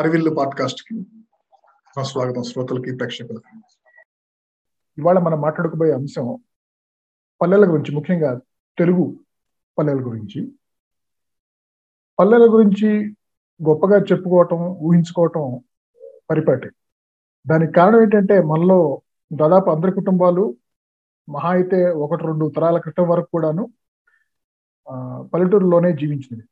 అరవిల్లు పాడ్కాస్ట్కి స్వాగతం శ్రోతలకి ప్రేక్షకులకి. ఇవాళ మనం మాట్లాడుకోబోయే అంశం పల్లెల గురించి ముఖ్యంగా తెలుగు పల్లెల గురించి. పల్లెల గురించి గొప్పగా చెప్పుకోవటం ఊహించుకోవటం పరిపాటి. దానికి కారణం ఏంటంటే మనలో దాదాపు అందరి కుటుంబాలు మహా అయితే ఒకటి రెండు తరాల క్రితం వరకు కూడాను పల్లెటూరులోనే జీవించింది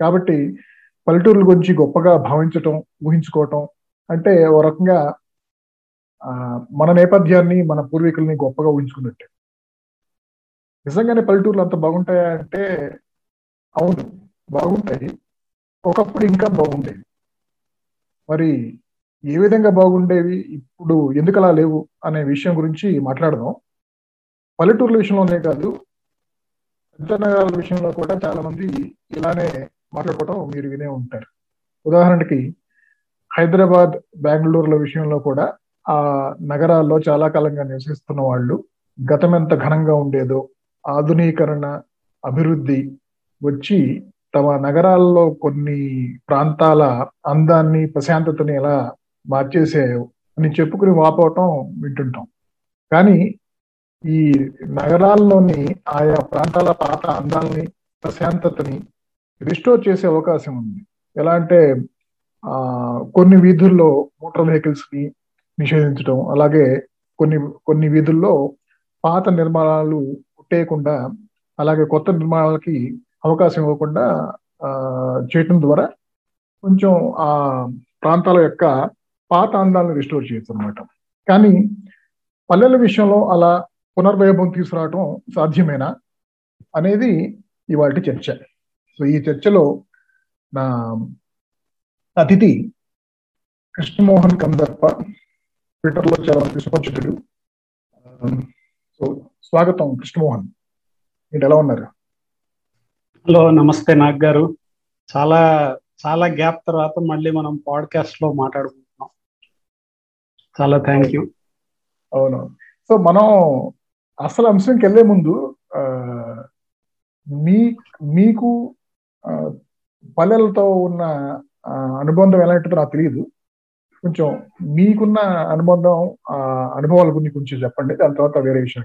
కాబట్టి పల్లెటూరుల గురించి గొప్పగా భావించటం ఊహించుకోవటం అంటే ఓ రకంగా మన నేపథ్యాన్ని మన పూర్వీకుల్ని గొప్పగా ఊహించుకున్నట్టే. నిజంగానే పల్లెటూర్లు అంత బాగుంటాయా అంటే అవును బాగుంటాయి. ఒకప్పుడు ఇంకా బాగుండేవి. మరి ఏ విధంగా బాగుండేవి? ఇప్పుడు ఎందుకు అలా లేవు? అనే విషయం గురించి మాట్లాడదాం. పల్లెటూర్ల విషయంలోనే కాదు పెద్ద నగరాల విషయంలో కూడా చాలా మంది ఇలానే మాట్లాడుకోవటం మీరు వినే ఉంటారు. ఉదాహరణకి హైదరాబాద్ బెంగళూరుల విషయంలో కూడా ఆ నగరాల్లో చాలా కాలంగా నివసిస్తున్న వాళ్ళు గతం ఎంత ఘనంగా ఉండేదో ఆధునీకరణ అభివృద్ధి వచ్చి తమ నగరాల్లో కొన్ని ప్రాంతాల అందాన్ని ప్రశాంతతని ఎలా మార్చేసాయో అని చెప్పుకుని వాపోవటం వింటుంటాం. కానీ ఈ నగరాల్లోని ఆయా ప్రాంతాల పాత అందాలని ప్రశాంతతని రిస్టోర్ చేసే అవకాశం ఉంది. ఎలా అంటే ఆ కొన్ని వీధుల్లో మోటార్ వెహికల్స్ని నిషేధించడం అలాగే కొన్ని కొన్ని వీధుల్లో పాత నిర్మాణాలు కుట్టేయకుండా అలాగే కొత్త నిర్మాణాలకి అవకాశం ఇవ్వకుండా చేయటం ద్వారా కొంచెం ఆ ప్రాంతాల యొక్క పాత అందాలను రిస్టోర్ చేయొచ్చు అనమాట కానీ పల్లెల విషయంలో అలా పునర్వైభవం తీసుకురావటం సాధ్యమేనా అనేది ఇవాళ చర్చ. సో ఈ చర్చలో నా అతిథి కృష్ణమోహన్ కందర్ప ట్విట్టర్లో చాలా సుపరిచితుడు సో స్వాగతం కృష్ణమోహన్. మీరు ఎలా ఉన్నారు? హలో నమస్తే నాగ్ గారు. చాలా చాలా గ్యాప్ తర్వాత మళ్ళీ మనం పాడ్కాస్ట్లో మాట్లాడుకుంటున్నాం. చాలా థ్యాంక్ యూ. అవును. సో మనం అసలు అంశంకి వెళ్ళే ముందు మీ మీకు పల్లెలతో ఉన్న అనుబంధం ఎలాంటిదో నాకు తెలియదు కొంచెం మీకున్న అనుబంధం ఆ అనుభవాల గురించి కొంచెం చెప్పండి. దాని తర్వాత వేరే విషయం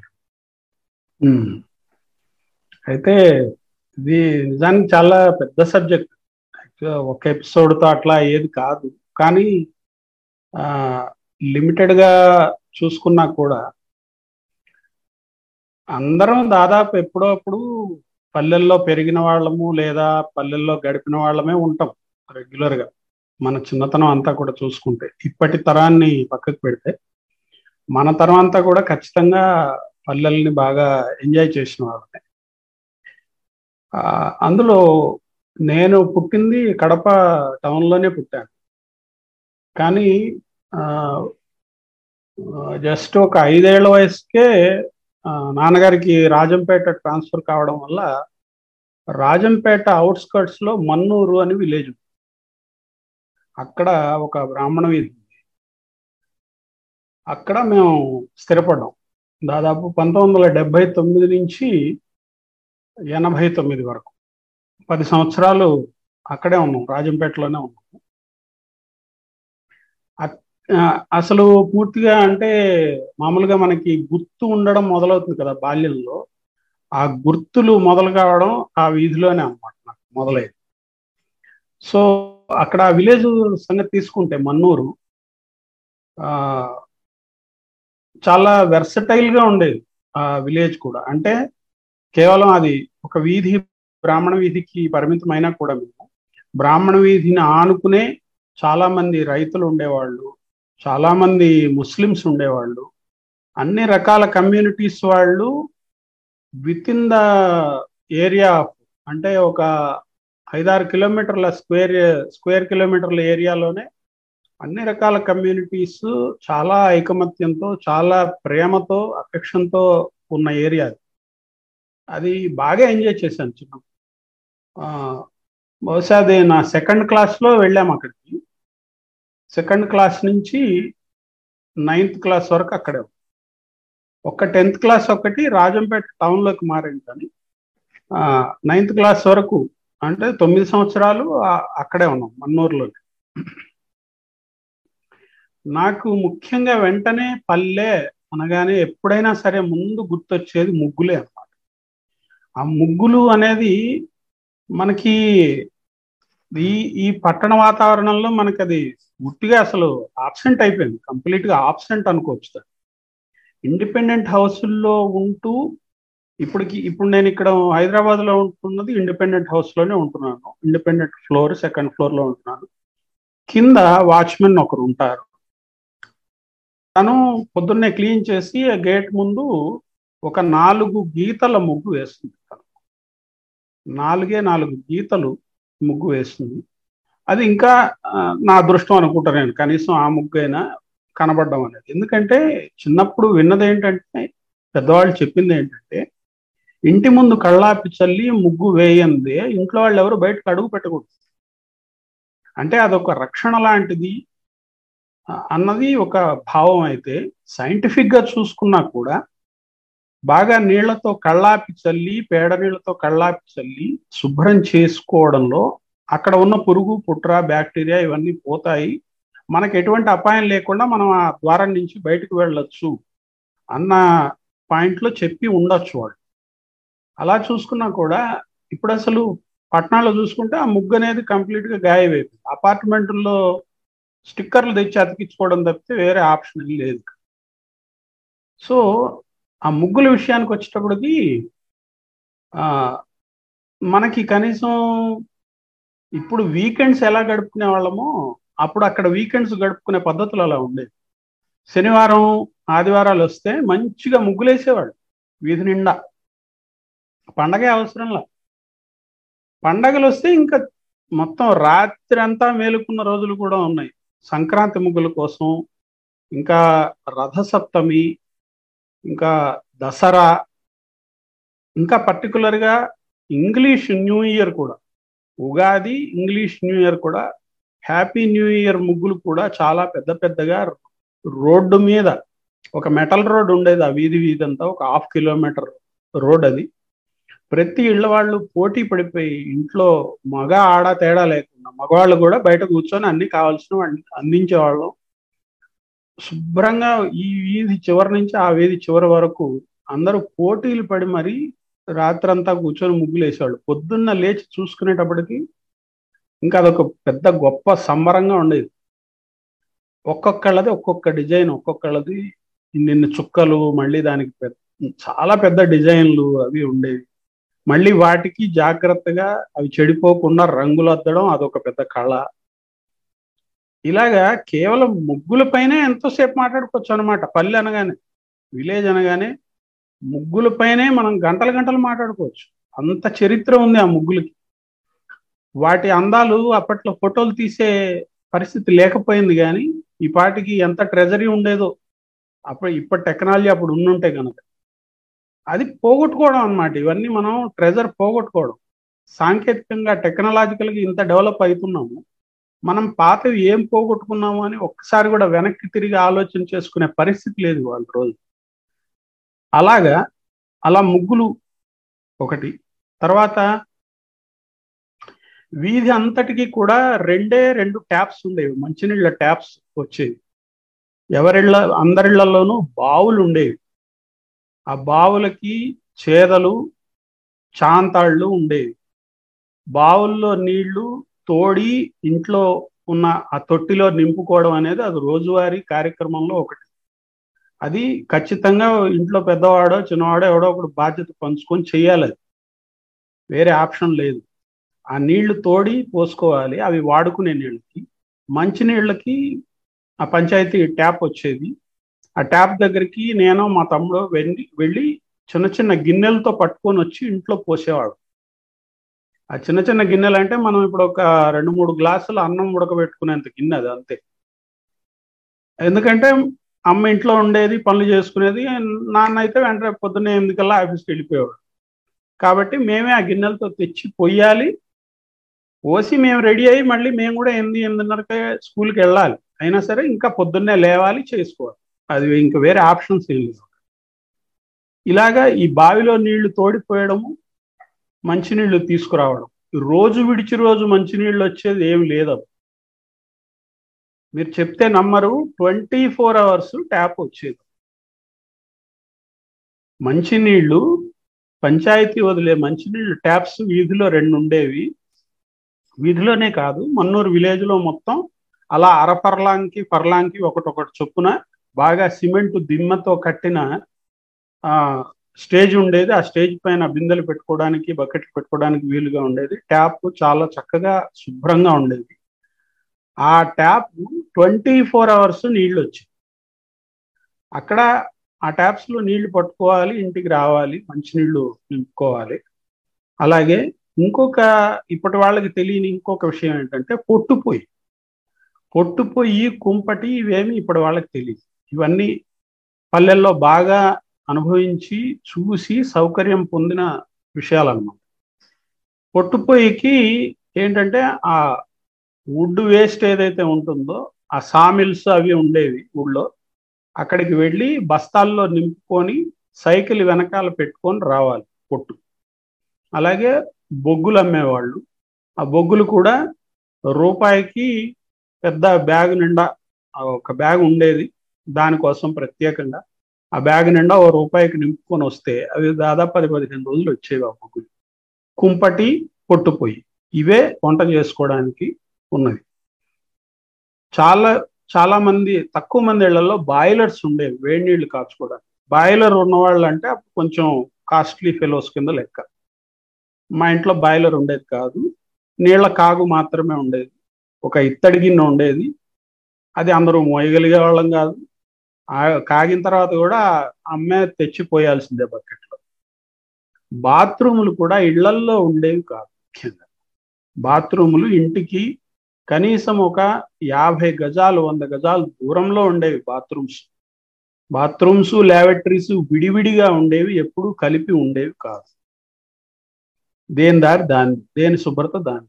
అయితే ఇది నిజానికి చాలా పెద్ద సబ్జెక్ట్. ఒక ఎపిసోడ్తో అట్లా ఏది కాదు. కానీ లిమిటెడ్గా చూసుకున్నా కూడా అందరం దాదాపు ఎప్పుడో అప్పుడు పల్లెల్లో పెరిగిన వాళ్ళము లేదా పల్లెల్లో గడిపిన వాళ్ళమే ఉంటాం రెగ్యులర్గా. మన చిన్నతనం అంతా కూడా చూసుకుంటే ఇప్పటి తరాన్ని పక్కకు పెడితే మన తరం అంతా కూడా ఖచ్చితంగా పల్లెల్ని బాగా ఎంజాయ్ చేసిన వాళ్ళని అందులో నేను పుట్టింది కడప టౌన్లోనే పుట్టాను. కానీ జస్ట్ ఒక ఐదేళ్ళ వయసుకే నాన్నగారికి రాజంపేట ట్రాన్స్ఫర్ కావడం వల్ల రాజంపేట అవుట్స్కర్ట్స్లో మన్నూరు అని విలేజ్ అక్కడ ఒక బ్రాహ్మణ వీధి అక్కడ మేము స్థిరపడ్డాం. దాదాపు పంతొమ్మిది వందల డెబ్బై తొమ్మిది నుంచి ఎనభై తొమ్మిది వరకు. పది సంవత్సరాలు అక్కడే ఉన్నాం రాజంపేటలోనే ఉన్నాం. అసలు పూర్తిగా అంటే మామూలుగా మనకి గుర్తు ఉండడం మొదలవుతుంది కదా బాల్యంలో. ఆ గుర్తులు మొదలు కావడం ఆ వీధిలోనే అనమాట నాకు మొదలైంది. సో అక్కడ ఆ విలేజ్ సంగతి తీసుకుంటే మన్నూరు చాలా వెర్సటైల్గా ఉండేది ఆ విలేజ్ కూడా. అంటే కేవలం అది ఒక వీధి బ్రాహ్మణ వీధికి పరిమితమైనా కూడా మేము బ్రాహ్మణ వీధిని ఆనుకునే చాలా మంది రైతులు ఉండేవాళ్ళు. చాలా మంది ముస్లిమ్స్ ఉండేవాళ్ళు. అన్ని రకాల కమ్యూనిటీస్ వాళ్ళు విత్ ఇన్ ద ఏరియా అంటే ఒక ఐదారు కిలోమీటర్ల స్క్వేర్ స్క్వేర్ కిలోమీటర్ల ఏరియాలోనే అన్ని రకాల కమ్యూనిటీస్ చాలా ఐకమత్యంతో చాలా ప్రేమతో అఫెక్షన్తో ఉన్న ఏరియా అది. అది బాగా ఎంజాయ్ చేశాను చిన్న బహుశా అది నా సెకండ్ క్లాస్లో వెళ్ళాము అక్కడికి. సెకండ్ క్లాస్ నుంచి నైన్త్ క్లాస్ వరకు అక్కడే ఒక టెన్త్ క్లాస్ ఒకటి రాజంపేట టౌన్లోకి మారింది కానీ నైన్త్ క్లాస్ వరకు అంటే తొమ్మిది సంవత్సరాలు అక్కడే ఉన్నాం మన్నూరులో నాకు ముఖ్యంగా వెంటనే పల్లె అనగానే ఎప్పుడైనా సరే ముందు గుర్తొచ్చేది ముగ్గులే అన్నమాట. ఆ ముగ్గులు అనేది మనకి ఈ ఈ పట్టణ వాతావరణంలో మనకి అది గుర్తిగా అసలు ఆబ్సెంట్ అయిపోయింది. కంప్లీట్గా ఆబ్సెంట్ అనుకోవచ్చు ఇండిపెండెంట్ హౌస్ల్లో ఉంటూ ఇప్పటికి ఇప్పుడు నేను ఇక్కడ హైదరాబాద్లో ఉంటున్నది ఇండిపెండెంట్ హౌస్లోనే ఉంటున్నాను. ఇండిపెండెంట్ ఫ్లోర్ సెకండ్ ఫ్లోర్లో ఉంటున్నాను. కింద వాచ్మెన్ ఒకరు ఉంటారు. తను పొద్దున్నే క్లీన్ చేసి ఆ గేట్ ముందు ఒక నాలుగు గీతల ముగ్గు వేస్తుంది తను నాలుగే నాలుగు గీతలు ముగ్గు వేస్తుంది. అది ఇంకా నా అదృష్టం అనుకుంటా నేను. కనీసం ఆ ముగ్గు అయినా కనబడడం అనేది. ఎందుకంటే చిన్నప్పుడు విన్నది ఏంటంటే పెద్దవాళ్ళు చెప్పింది ఏంటంటే ఇంటి ముందు కళ్ళాపి చల్లి ముగ్గు వేయందే ఇంట్లో వాళ్ళు ఎవరు బయటకు అడుగు పెట్టకూడదు. అంటే అదొక రక్షణ లాంటిది. అన్నది ఒక భావం అయితే సైంటిఫిక్గా చూసుకున్నా కూడా బాగా నీళ్ళతో కళ్ళాపి చల్లి పేడ నీళ్ళతో కళ్ళాపి చల్లి శుభ్రం చేసుకోవడంలో అక్కడ ఉన్న పురుగు పుట్ర బ్యాక్టీరియా ఇవన్నీ పోతాయి. మనకు ఎటువంటి అపాయం లేకుండా మనం ఆ ద్వారం నుంచి బయటకు వెళ్ళొచ్చు అన్న పాయింట్లో చెప్పి ఉండొచ్చు వాళ్ళు. అలా చూసుకున్నా కూడా ఇప్పుడు అసలు పట్టణాల్లో చూసుకుంటే ఆ ముగ్గు అనేది కంప్లీట్గా గాయమైపోయింది. అపార్ట్మెంట్లో స్టిక్కర్లు తెచ్చి అతికించుకోవడం తప్పితే వేరే ఆప్షన్ లేదు. సో ఆ ముగ్గుల విషయానికి వచ్చేటప్పటికి మనకి కనీసం ఇప్పుడు వీకెండ్స్ ఎలా గడుపుకునే వాళ్ళమో అప్పుడు అక్కడ వీకెండ్స్ గడుపుకునే పద్ధతులు అలా ఉండేవి. శనివారం ఆదివారాలు వస్తే మంచిగా ముగ్గులేసేవాళ్ళు. వీధి నిండా. పండగే అవసరంలా. పండగలు వస్తే ఇంకా మొత్తం రాత్రి అంతా మేలుకున్న రోజులు కూడా ఉన్నాయి. సంక్రాంతి ముగ్గుల కోసం ఇంకా రథసప్తమి ఇంకా దసరా ఇంకా పర్టికులర్గా ఇంగ్లీష్ న్యూ ఇయర్ కూడా ఉగాది ఇంగ్లీష్ న్యూ ఇయర్ కూడా హ్యాపీ న్యూ ఇయర్ ముగ్గులు కూడా చాలా పెద్ద పెద్దగా రోడ్డు మీద ఒక మెటల్ రోడ్ ఉండేది ఆ వీధి వీధి అంతా ఒక హాఫ్ కిలోమీటర్ రోడ్ అది. ప్రతి ఇళ్ళ వాళ్ళు పోటీ పడిపోయి ఇంట్లో మగ ఆడ తేడా లేకుండా మగవాళ్ళు కూడా బయట కూర్చొని అన్ని కావాల్సిన అందించేవాళ్ళం. శుభ్రంగా ఈ వీధి చివరి నుంచి ఆ వీధి చివరి వరకు అందరూ పోటీలు పడి మరి రాత్రంతా కూర్చొని ముగ్గులేసేవాళ్ళు పొద్దున్న లేచి చూసుకునేటప్పటికి ఇంకా అదొక పెద్ద గొప్ప సంబరంగా ఉండేది. ఒక్కొక్కళ్ళది ఒక్కొక్క డిజైన్ ఒక్కొక్కళ్ళది నిన్ను చుక్కలు మళ్ళీ దానికి పెద్ద చాలా పెద్ద డిజైన్లు అవి ఉండేవి. మళ్ళీ వాటికి జాగ్రత్తగా అవి చెడిపోకుండా రంగులు అద్దడం అదొక పెద్ద కళ. ఇలాగా కేవలం ముగ్గులపైనే ఎంతోసేపు మాట్లాడుకోవచ్చు అనమాట పల్లె అనగానే విలేజ్ అనగానే ముగ్గులపైనే మనం గంటల గంటలు మాట్లాడుకోవచ్చు. అంత చరిత్ర ఉంది ఆ ముగ్గులకి. వాటి అందాలు అప్పట్లో ఫోటోలు తీసే పరిస్థితి లేకపోయింది కానీ ఈ పాటికి ఎంత ట్రెజరీ ఉండేదో అప్పుడు ఇప్పటి టెక్నాలజీ అప్పుడు ఉండుంటే కనుక అది పోగొట్టుకోవడం అనమాట ఇవన్నీ మనం ట్రెజర్ పోగొట్టుకోవడం. సాంకేతికంగా టెక్నాలజికల్గా ఇంత డెవలప్ అవుతున్నాము. మనం పాతవి ఏం పోగొట్టుకున్నాము అని ఒక్కసారి కూడా వెనక్కి తిరిగి ఆలోచన చేసుకునే పరిస్థితి లేదు వాళ్ళ రోజు. అలాగా అలా ముగ్గులు ఒకటి తర్వాత వీధి అంతటికి కూడా రెండే రెండు ట్యాప్స్ ఉండేవి మంచినీళ్ళ ట్యాప్స్ వచ్చేవి. ఎవరిళ్ళ అందరిళ్ళలోనూ బావులు ఉండేవి. ఆ బావులకి చేదలు చాంతాళ్ళు ఉండేవి. బావుల్లో నీళ్ళు తోడి ఇంట్లో ఉన్న ఆ తొట్టిలో నింపుకోవడం అనేది అది రోజువారీ కార్యక్రమంలో ఒకటి. అది ఖచ్చితంగా ఇంట్లో పెద్దవాడో చిన్నవాడో ఎవడో ఒకడు బాధ్యత పంచుకొని చేయాలి అది. వేరే ఆప్షన్ లేదు. ఆ నీళ్ళు తోడి పోసుకోవాలి. అవి వాడుకునే నీళ్ళకి. మంచి నీళ్ళకి ఆ పంచాయతీ ట్యాప్ వచ్చేది. ఆ ట్యాప్ దగ్గరికి నేను మా తమ్ముడు వెళ్ళి వెళ్ళి చిన్న చిన్న గిన్నెలతో పట్టుకొని వచ్చి ఇంట్లో పోసేవాడు ఆ చిన్న చిన్న గిన్నెలు అంటే మనం ఇప్పుడు ఒక రెండు మూడు గ్లాసులు అన్నం ఉడకబెట్టుకునేంత గిన్నె అది అంతే. ఎందుకంటే అమ్మ ఇంట్లో ఉండేది పనులు చేసుకునేది నాన్న అయితే వెంటనే పొద్దున్నే ఎనిమిదికల్లా ఆఫీస్కి వెళ్ళిపోయేవాడు. కాబట్టి మేమే ఆ గిన్నెలతో తెచ్చి పొయ్యాలి. పోసి మేము రెడీ అయ్యి మళ్ళీ మేము కూడా ఎనిమిది ఎనిమిదిన్నరకే స్కూల్కి వెళ్ళాలి. అయినా సరే ఇంకా పొద్దున్నే లేవాలి చేసుకోవాలి. అది ఇంకా వేరే ఆప్షన్స్ ఏం లేదు ఇలాగా ఈ బావిలో నీళ్ళు తోడిపోయడము మంచినీళ్ళు తీసుకురావడం. రోజు విడిచి రోజు మంచినీళ్ళు వచ్చేది ఏమి లేదు మీరు చెప్తే నమ్మరు ట్వంటీ ఫోర్ అవర్స్ ట్యాప్ వచ్చేది. మంచినీళ్ళు పంచాయతీ వదిలే మంచినీళ్ళు ట్యాప్స్ వీధిలో రెండు ఉండేవి. వీధిలోనే కాదు మన్నూరు విలేజ్లో మొత్తం అలా అర పర్లాంకి పర్లాంకి ఒకటొకటి చొప్పున బాగా సిమెంట్ దిమ్మతో కట్టిన ఆ స్టేజ్ ఉండేది ఆ స్టేజ్ పైన బిందెలు పెట్టుకోవడానికి బకెట్లు పెట్టుకోవడానికి వీలుగా ఉండేది. ట్యాప్ చాలా చక్కగా శుభ్రంగా ఉండేది. ఆ ట్యాప్ ట్వంటీ ఫోర్ అవర్స్ నీళ్ళు వచ్చాయి. అక్కడ ఆ ట్యాప్స్లో నీళ్ళు పట్టుకోవాలి ఇంటికి రావాలి మంచినీళ్ళు నింపుకోవాలి. అలాగే ఇంకొక ఇప్పటి వాళ్ళకి తెలియని ఇంకొక విషయం ఏంటంటే పొట్టుపోయి పొట్టుపోయి కుంపటి ఇవేమి ఇప్పటి వాళ్ళకి తెలియదు. ఇవన్నీ పల్లెల్లో బాగా అనుభవించి చూసి సౌకర్యం పొందిన విషయాలు అన్నమాట ఏంటంటే ఆ వుడ్ వేస్ట్ ఏదైతే ఉంటుందో ఆ సామిల్స్ అవి ఉండేవి ఊళ్ళో అక్కడికి వెళ్ళి బస్తాల్లో నింపుకొని సైకిల్ వెనకాల పెట్టుకొని రావాలి పొట్టు. అలాగే బొగ్గులు అమ్మేవాళ్ళు. ఆ బొగ్గులు కూడా రూపాయికి పెద్ద బ్యాగ్ నిండా ఒక బ్యాగ్ ఉండేది. దానికోసం ప్రత్యేకంగా ఆ బ్యాగ్ నిండా ఓ రూపాయికి నింపుకొని వస్తే అవి దాదాపు పది పదిహేను రోజులు వచ్చేవి ఆ ముగ్గులు కుంపటి పొట్టుపోయి ఇవే వంట చేసుకోవడానికి ఉన్నది చాలా చాలా మంది తక్కువ మంది ఇళ్ళలో బాయిలర్స్ ఉండేవి వేడి నీళ్ళు కాచుకోవడానికి. బాయిలర్ ఉన్నవాళ్ళు అంటే కొంచెం కాస్ట్లీ ఫెలోస్ కింద లెక్క. మా ఇంట్లో బాయిలర్ ఉండేది కాదు. నీళ్ళ కాగు మాత్రమే ఉండేది. ఒక ఇత్తడి గిన్నె ఉండేది. అది అందరూ మోయగలిగే వాళ్ళం కాదు. కాగిన తర్వాత కూడా అమ్మే తెచ్చిపోయాల్సిందే బకెట్లో. బాత్రూములు కూడా ఇళ్ళల్లో ఉండేవి కాదు ముఖ్యంగా. బాత్రూములు ఇంటికి కనీసం ఒక యాభై గజాలు వంద గజాలు దూరంలో ఉండేవి బాత్రూమ్స్. బాత్రూమ్స్ ల్యాబరేటరీస్ విడివిడిగా ఉండేవి ఎప్పుడూ కలిపి ఉండేవి కాదు. దేని దారి దాని దేని శుభ్రత దాన్ని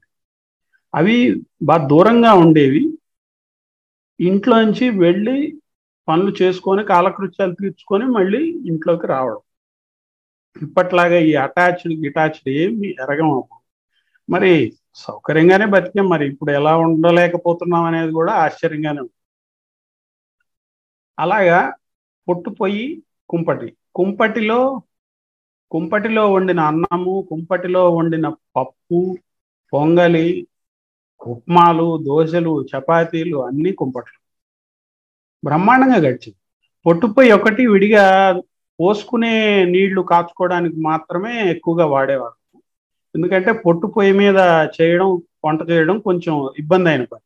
అవి బాగా దూరంగా ఉండేవి. ఇంట్లోంచి వెళ్ళి పనులు చేసుకొని కాలకృత్యాలు తీర్చుకొని మళ్ళీ ఇంట్లోకి రావడం. ఇప్పట్లాగా ఈ అటాచ్డ్ గిటాచ్డ్ ఏమి ఎరగం అప్పుడు మరి సౌకర్యంగానే బతికాం. మరి ఇప్పుడు ఎలా ఉండలేకపోతున్నాం అనేది కూడా ఆశ్చర్యంగానే ఉంది. అలాగా పొట్టుపోయి కుంపటి. కుంపటిలో కుంపటిలో వండిన అన్నము కుంపటిలో వండిన పప్పు పొంగలి ఉప్మాలు దోశలు చపాతీలు అన్నీ కుంపట్లు. బ్రహ్మాండంగా గడిచింది. పొట్టుపై ఒకటి విడిగా పోసుకునే నీళ్ళు కాచుకోవడానికి మాత్రమే ఎక్కువగా వాడేవారు. ఎందుకంటే పొట్టు పొయ్యి మీద చేయడం వంట చేయడం కొంచెం ఇబ్బంది అయిన పని.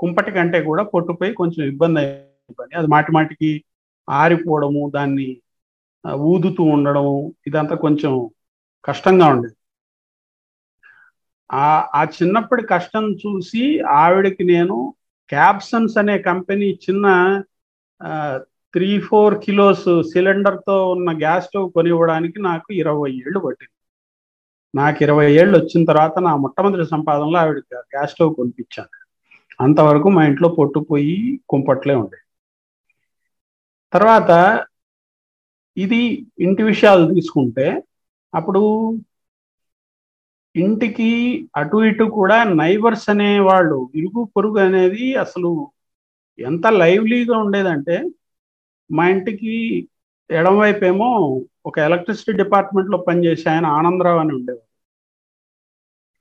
కుంపటి కంటే కూడా పొట్టు పొయ్యి కొంచెం ఇబ్బంది అయిన పని. అది మాటి మాటికి ఆరిపోవడము దాన్ని ఊదుతూ ఉండడము ఇదంతా కొంచెం కష్టంగా ఉండేది. ఆ ఆ చిన్నప్పటి కష్టం చూసి ఆవిడకి నేను క్యాప్సన్స్ అనే కంపెనీ చిన్న త్రీ ఫోర్ కిలోస్ సిలిండర్తో ఉన్న గ్యాస్ స్టవ్ కొనివ్వడానికి నాకు ఇరవై ఏళ్ళు పట్టింది. నాకు ఇరవై ఏళ్ళు వచ్చిన తర్వాత నా మొట్టమొదటి సంపాదనలో ఆవిడ గ్యాస్ స్టవ్ కొనిపించాను. అంతవరకు మా ఇంట్లో పొట్టుపోయి కుంపట్లే ఉండేది. తర్వాత ఇది ఇంటి విషయాలు తీసుకుంటే అప్పుడు ఇంటికి అటు ఇటు కూడా నైబర్స్ అనేవాళ్ళు ఇరుగు పొరుగు అనేది అసలు ఎంత లైవ్లీగా ఉండేదంటే మా ఇంటికి ఎడమవైపు ఏమో ఒక ఎలక్ట్రిసిటీ డిపార్ట్మెంట్లో పనిచేసే ఆయన ఆనందరావు అని ఉండేవారు.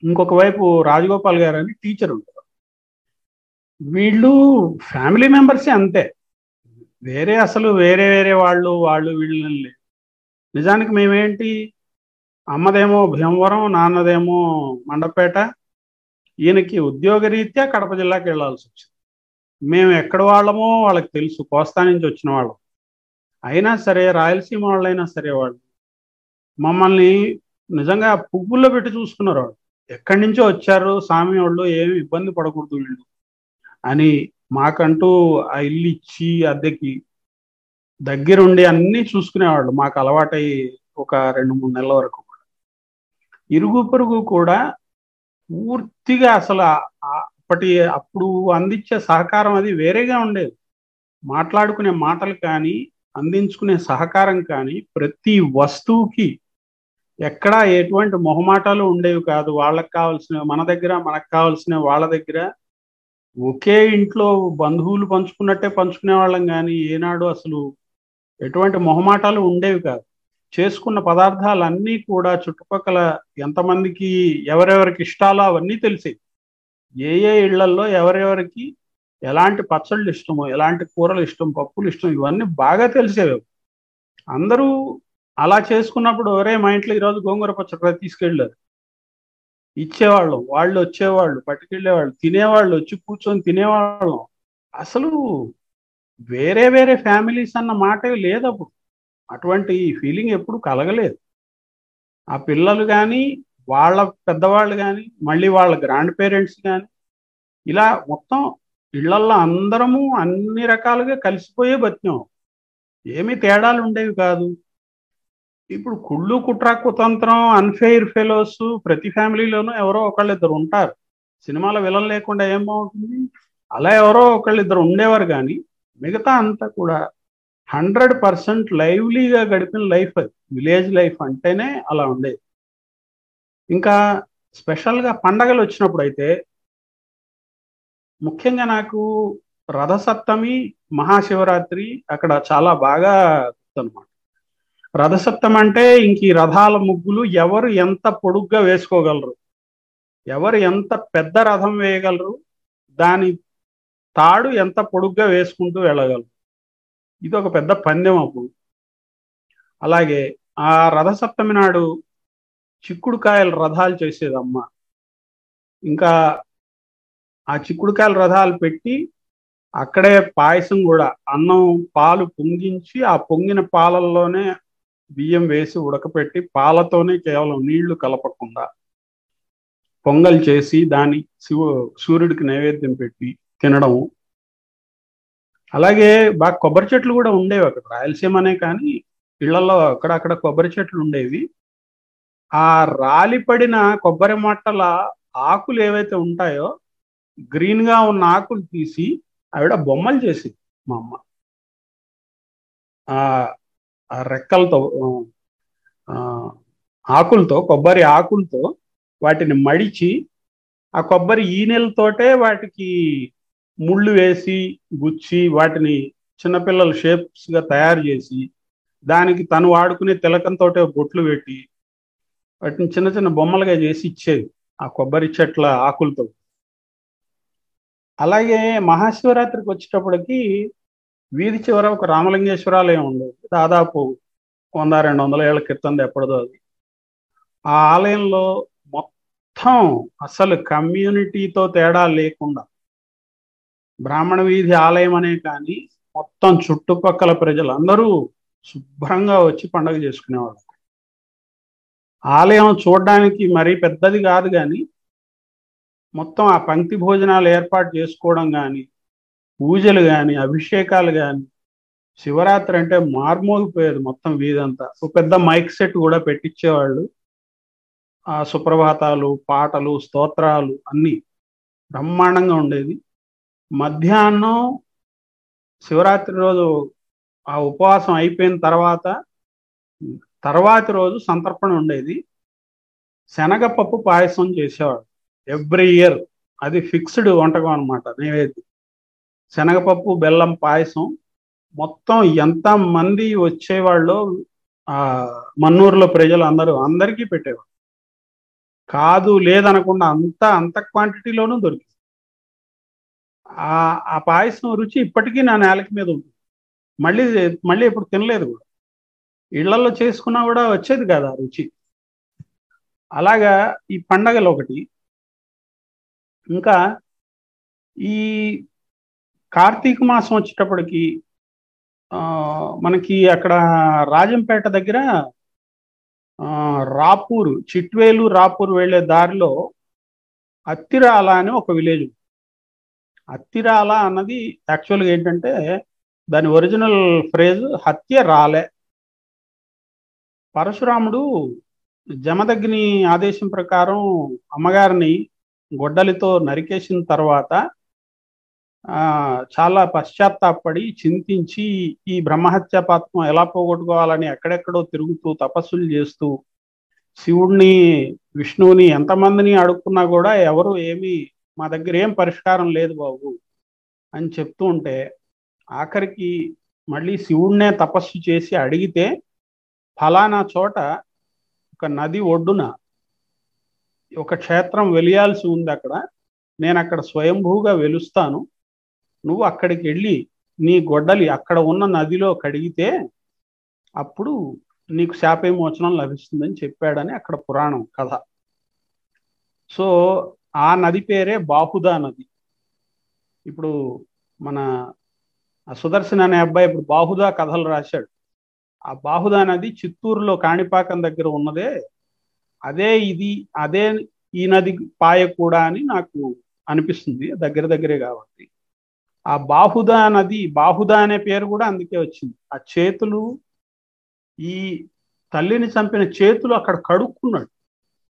ఇంకొక వైపు రాజగోపాల్ గారు అని టీచర్ ఉండేవారు. వీళ్ళు ఫ్యామిలీ మెంబర్సే అంతే. వేరే అసలు వేరే వేరే వాళ్ళు వాళ్ళు వీళ్ళని లేదు నిజానికి మేమేంటి అమ్మదేమో భీమవరం నాన్నదేమో మండపేట. ఈయనకి ఉద్యోగరీత్యా కడప జిల్లాకి వెళ్ళాల్సి వచ్చింది. మేము ఎక్కడ వాళ్ళమో వాళ్ళకి తెలుసు కోస్తా నుంచి వచ్చిన వాళ్ళం. అయినా సరే రాయలసీమ వాళ్ళైనా సరే వాళ్ళు మమ్మల్ని నిజంగా పువ్వుల్లో పెట్టి చూసుకున్నారు వాళ్ళు. ఎక్కడి నుంచో వచ్చారు స్వామి వాళ్ళు ఏమి ఇబ్బంది పడకూడదు వీళ్ళు అని మాకంటూ ఆ ఇల్లు ఇచ్చి అద్దెకి దగ్గరుండి అన్నీ చూసుకునేవాళ్ళు. మాకు అలవాటై ఒక రెండు మూడు నెలల వరకు. ఇరుగు పొరుగు కూడా పూర్తిగా అసలు అప్పటి అప్పుడు అందించే సహకారం అది వేరేగా ఉండేది. మాట్లాడుకునే మాటలు కానీ అందించుకునే సహకారం కానీ ప్రతి వస్తువుకి ఎక్కడా ఎటువంటి మొహమాటాలు ఉండేవి కాదు. వాళ్ళకి కావాల్సిన మన దగ్గర మనకు కావాల్సిన వాళ్ళ దగ్గర. ఒకే ఇంట్లో బంధువులు పంచుకున్నట్టే పంచుకునే వాళ్ళం కానీ ఏనాడు అసలు ఎటువంటి మొహమాటాలు ఉండేవి కాదు. చేసుకున్న పదార్థాలన్నీ కూడా చుట్టుపక్కల ఎంతమందికి ఎవరెవరికి ఇష్టాలో అవన్నీ తెలిసేవి. ఏ ఏ ఇళ్ళల్లో ఎవరెవరికి ఎలాంటి పచ్చళ్ళు ఇష్టమో ఎలాంటి కూరలు ఇష్టం పప్పులు ఇష్టం ఇవన్నీ బాగా తెలిసేవి అందరూ అలా చేసుకున్నప్పుడు ఒరే మా ఇంట్లో ఈరోజు గోంగూర పచ్చడి తీసుకెళ్ళారు. ఇచ్చేవాళ్ళం వాళ్ళు వచ్చేవాళ్ళు పట్టుకెళ్ళేవాళ్ళు తినేవాళ్ళు వచ్చి కూర్చొని తినేవాళ్ళం. అసలు వేరే వేరే ఫ్యామిలీస్ అన్న మాటే లేదు అప్పుడు. అటువంటి ఫీలింగ్ ఎప్పుడు కలగలేదు. ఆ పిల్లలు కానీ వాళ్ళ పెద్దవాళ్ళు కానీ మళ్ళీ వాళ్ళ గ్రాండ్ పేరెంట్స్ కానీ ఇలా మొత్తం ఇళ్ళల్లో అందరము అన్ని రకాలుగా కలిసిపోయే బతికాం. ఏమీ తేడాలు ఉండేవి కాదు. ఇప్పుడు కుళ్ళు కుట్ర కుతంత్రం అన్ఫెయిర్ ఫెలోస్ ప్రతి ఫ్యామిలీలోనూ ఎవరో ఒకళ్ళిద్దరు ఉంటారు. సినిమాలో విలన్ లేకుండా ఏం బాగుంటుంది? అలా ఎవరో ఒకళ్ళిద్దరు ఉండేవారు కానీ మిగతా అంతా కూడా హండ్రెడ్ పర్సెంట్ లైవ్లీగా గడిపిన లైఫ్ అది. విలేజ్ లైఫ్ అంటేనే అలా ఉండేది. ఇంకా స్పెషల్గా పండగలు వచ్చినప్పుడు అయితే ముఖ్యంగా నాకు రథసప్తమి మహాశివరాత్రి అక్కడ చాలా బాగా అనమాట రథసప్తమి అంటే ఇంక ఈ రథాల ముగ్గులు ఎవరు ఎంత పొడుగ్గా వేసుకోగలరు? ఎవరు ఎంత పెద్ద రథం వేయగలరు? దాని తాడు ఎంత పొడుగ్గా వేసుకుంటూ వెళ్ళగలరు? ఇది ఒక పెద్ద పందెం అప్పుడు. అలాగే ఆ రథసప్తమి నాడు చిక్కుడుకాయల రథాలు చేసేదమ్మ. ఇంకా ఆ చిక్కుడుకాయల రథాలు పెట్టి అక్కడే పాయసం కూడా అన్నం పాలు పొంగించి ఆ పొంగిన పాలల్లోనే బియ్యం వేసి ఉడకపెట్టి పాలతోనే కేవలం నీళ్ళు కలపకుండా పొంగల్ చేసి దాని శివ సూర్యుడికి నైవేద్యం పెట్టి తినడం అలాగే బాగా కొబ్బరి చెట్లు కూడా ఉండేవి అక్కడ. రాయలసీమనే కానీ ఇళ్ళలో అక్కడక్కడ కొబ్బరి చెట్లు ఉండేవి. ఆ రాలిపడిన కొబ్బరి మట్టల ఆకులు ఏవైతే ఉంటాయో గ్రీన్గా ఉన్న ఆకులు తీసి ఆవిడ బొమ్మలు చేసింది మా అమ్మ. ఆ రెక్కలతో ఆకులతో కొబ్బరి ఆకులతో వాటిని మడిచి ఆ కొబ్బరి ఈనెలతోటే వాటికి ముళ్ళు వేసి గుచ్చి వాటిని చిన్నపిల్లల షేప్స్గా తయారు చేసి దానికి తను వాడుకునే తిలకంతో బొట్లు పెట్టి వాటిని చిన్న చిన్న బొమ్మలుగా చేసి ఇచ్చేది ఆ కొబ్బరి చెట్ల ఆకులతో. అలాగే మహాశివరాత్రికి వచ్చేటప్పటికి వీధి చివర ఒక రామలింగేశ్వరాలయం ఉండేది దాదాపు వంద రెండు వందల ఏళ్ళ క్రితం ఎప్పటిదో అది. ఆ ఆలయంలో మొత్తం అసలు కమ్యూనిటీతో తేడా లేకుండా బ్రాహ్మణ వీధి ఆలయం అనే కానీ మొత్తం చుట్టుపక్కల ప్రజలు అందరూ శుభ్రంగా వచ్చి పండగ చేసుకునేవాళ్ళు. ఆలయం చూడడానికి మరీ పెద్దది కాదు కానీ మొత్తం ఆ పంక్తి భోజనాలు ఏర్పాటు చేసుకోవడం కానీ పూజలు కానీ అభిషేకాలు కానీ శివరాత్రి అంటే మార్మోగిపోయేది మొత్తం వీధంతా. ఒక పెద్ద మైక్ సెట్ కూడా పెట్టించేవాళ్ళు ఆ సుప్రభాతాలు పాటలు స్తోత్రాలు అన్నీ బ్రహ్మాండంగా ఉండేది. మధ్యాహ్నం శివరాత్రి రోజు ఆ ఉపవాసం అయిపోయిన తర్వాత తర్వాతి రోజు సంతర్పణ ఉండేది. శనగపప్పు పాయసం చేసేవాడు. Every year. అది ఫిక్స్డ్ వంటకం అనమాట నైవేద్యం. శనగపప్పు బెల్లం పాయసం. మొత్తం ఎంత మంది వచ్చేవాళ్ళు ఆ మన్నూరులో ప్రజలు అందరూ అందరికీ పెట్టేవాడు. కాదు లేదనకుండా అంత అంత క్వాంటిటీలోనూ దొరికింది. ఆ ఆ పాయసం రుచి ఇప్పటికీ నా నేలకి మీద ఉంటుంది. మళ్ళీ మళ్ళీ ఇప్పుడు తినలేదు కూడా. ఇళ్ళలో చేసుకున్నా కూడా వచ్చేది కదా రుచి. అలాగా ఈ పండగలు ఒకటి. ఇంకా ఈ కార్తీక మాసం వచ్చేటప్పటికి మనకి అక్కడ రాజంపేట దగ్గర రాపూరు చిట్వేలు రాపూర్ వెళ్ళే దారిలో అత్తిరాల అని ఒక విలేజ్ ఉంది. అత్తిరాల అన్నది యాక్చువల్గా ఏంటంటే దాని ఒరిజినల్ ఫ్రేజ్ హత్య రాలే. పరశురాముడు జమదగ్ని ఆదేశం ప్రకారం అమ్మగారిని గొడ్డలితో నరికేసిన తర్వాత చాలా పశ్చాత్తాపడి చింతించి ఈ బ్రహ్మహత్య పాత్రం ఎలా పోగొట్టుకోవాలని ఎక్కడెక్కడో తిరుగుతూ తపస్సులు చేస్తూ శివుడిని విష్ణువుని ఎంతమందిని అడుక్కున్నా కూడా ఎవరు ఏమీ మా దగ్గర ఏం పరిష్కారం లేదు బాబు అని చెప్తూ ఉంటే ఆఖరికి మళ్ళీ శివుడినే తపస్సు చేసి అడిగితే ఫలానా చోట ఒక నది ఒడ్డున ఒక క్షేత్రం వెలియాల్సి ఉంది అక్కడ. నేను అక్కడ స్వయంభూగా వెలుస్తాను. నువ్వు అక్కడికి వెళ్ళి నీ గొడ్డలి అక్కడ ఉన్న నదిలో కడిగితే అప్పుడు నీకు శాపవిమోచనం లభిస్తుందని చెప్పాడని అక్కడ పురాణం కథ. సో ఆ నది పేరే బాహుదా నది. ఇప్పుడు మన సుదర్శన్ అనే అబ్బాయి ఇప్పుడు బాహుదా కథలు రాశాడు. ఆ బాహుదా నది చిత్తూరులో కాణిపాకం దగ్గర ఉన్నదే. అదే ఇది అదే ఈ నది పాయ కూడా అని నాకు అనిపిస్తుంది. దగ్గర దగ్గరే కాబట్టి. ఆ బాహుదా నది బాహుదా అనే పేరు కూడా అందుకే వచ్చింది. ఆ చేతులు ఈ తల్లిని చంపిన చేతులు అక్కడ కడుక్కున్నాడు.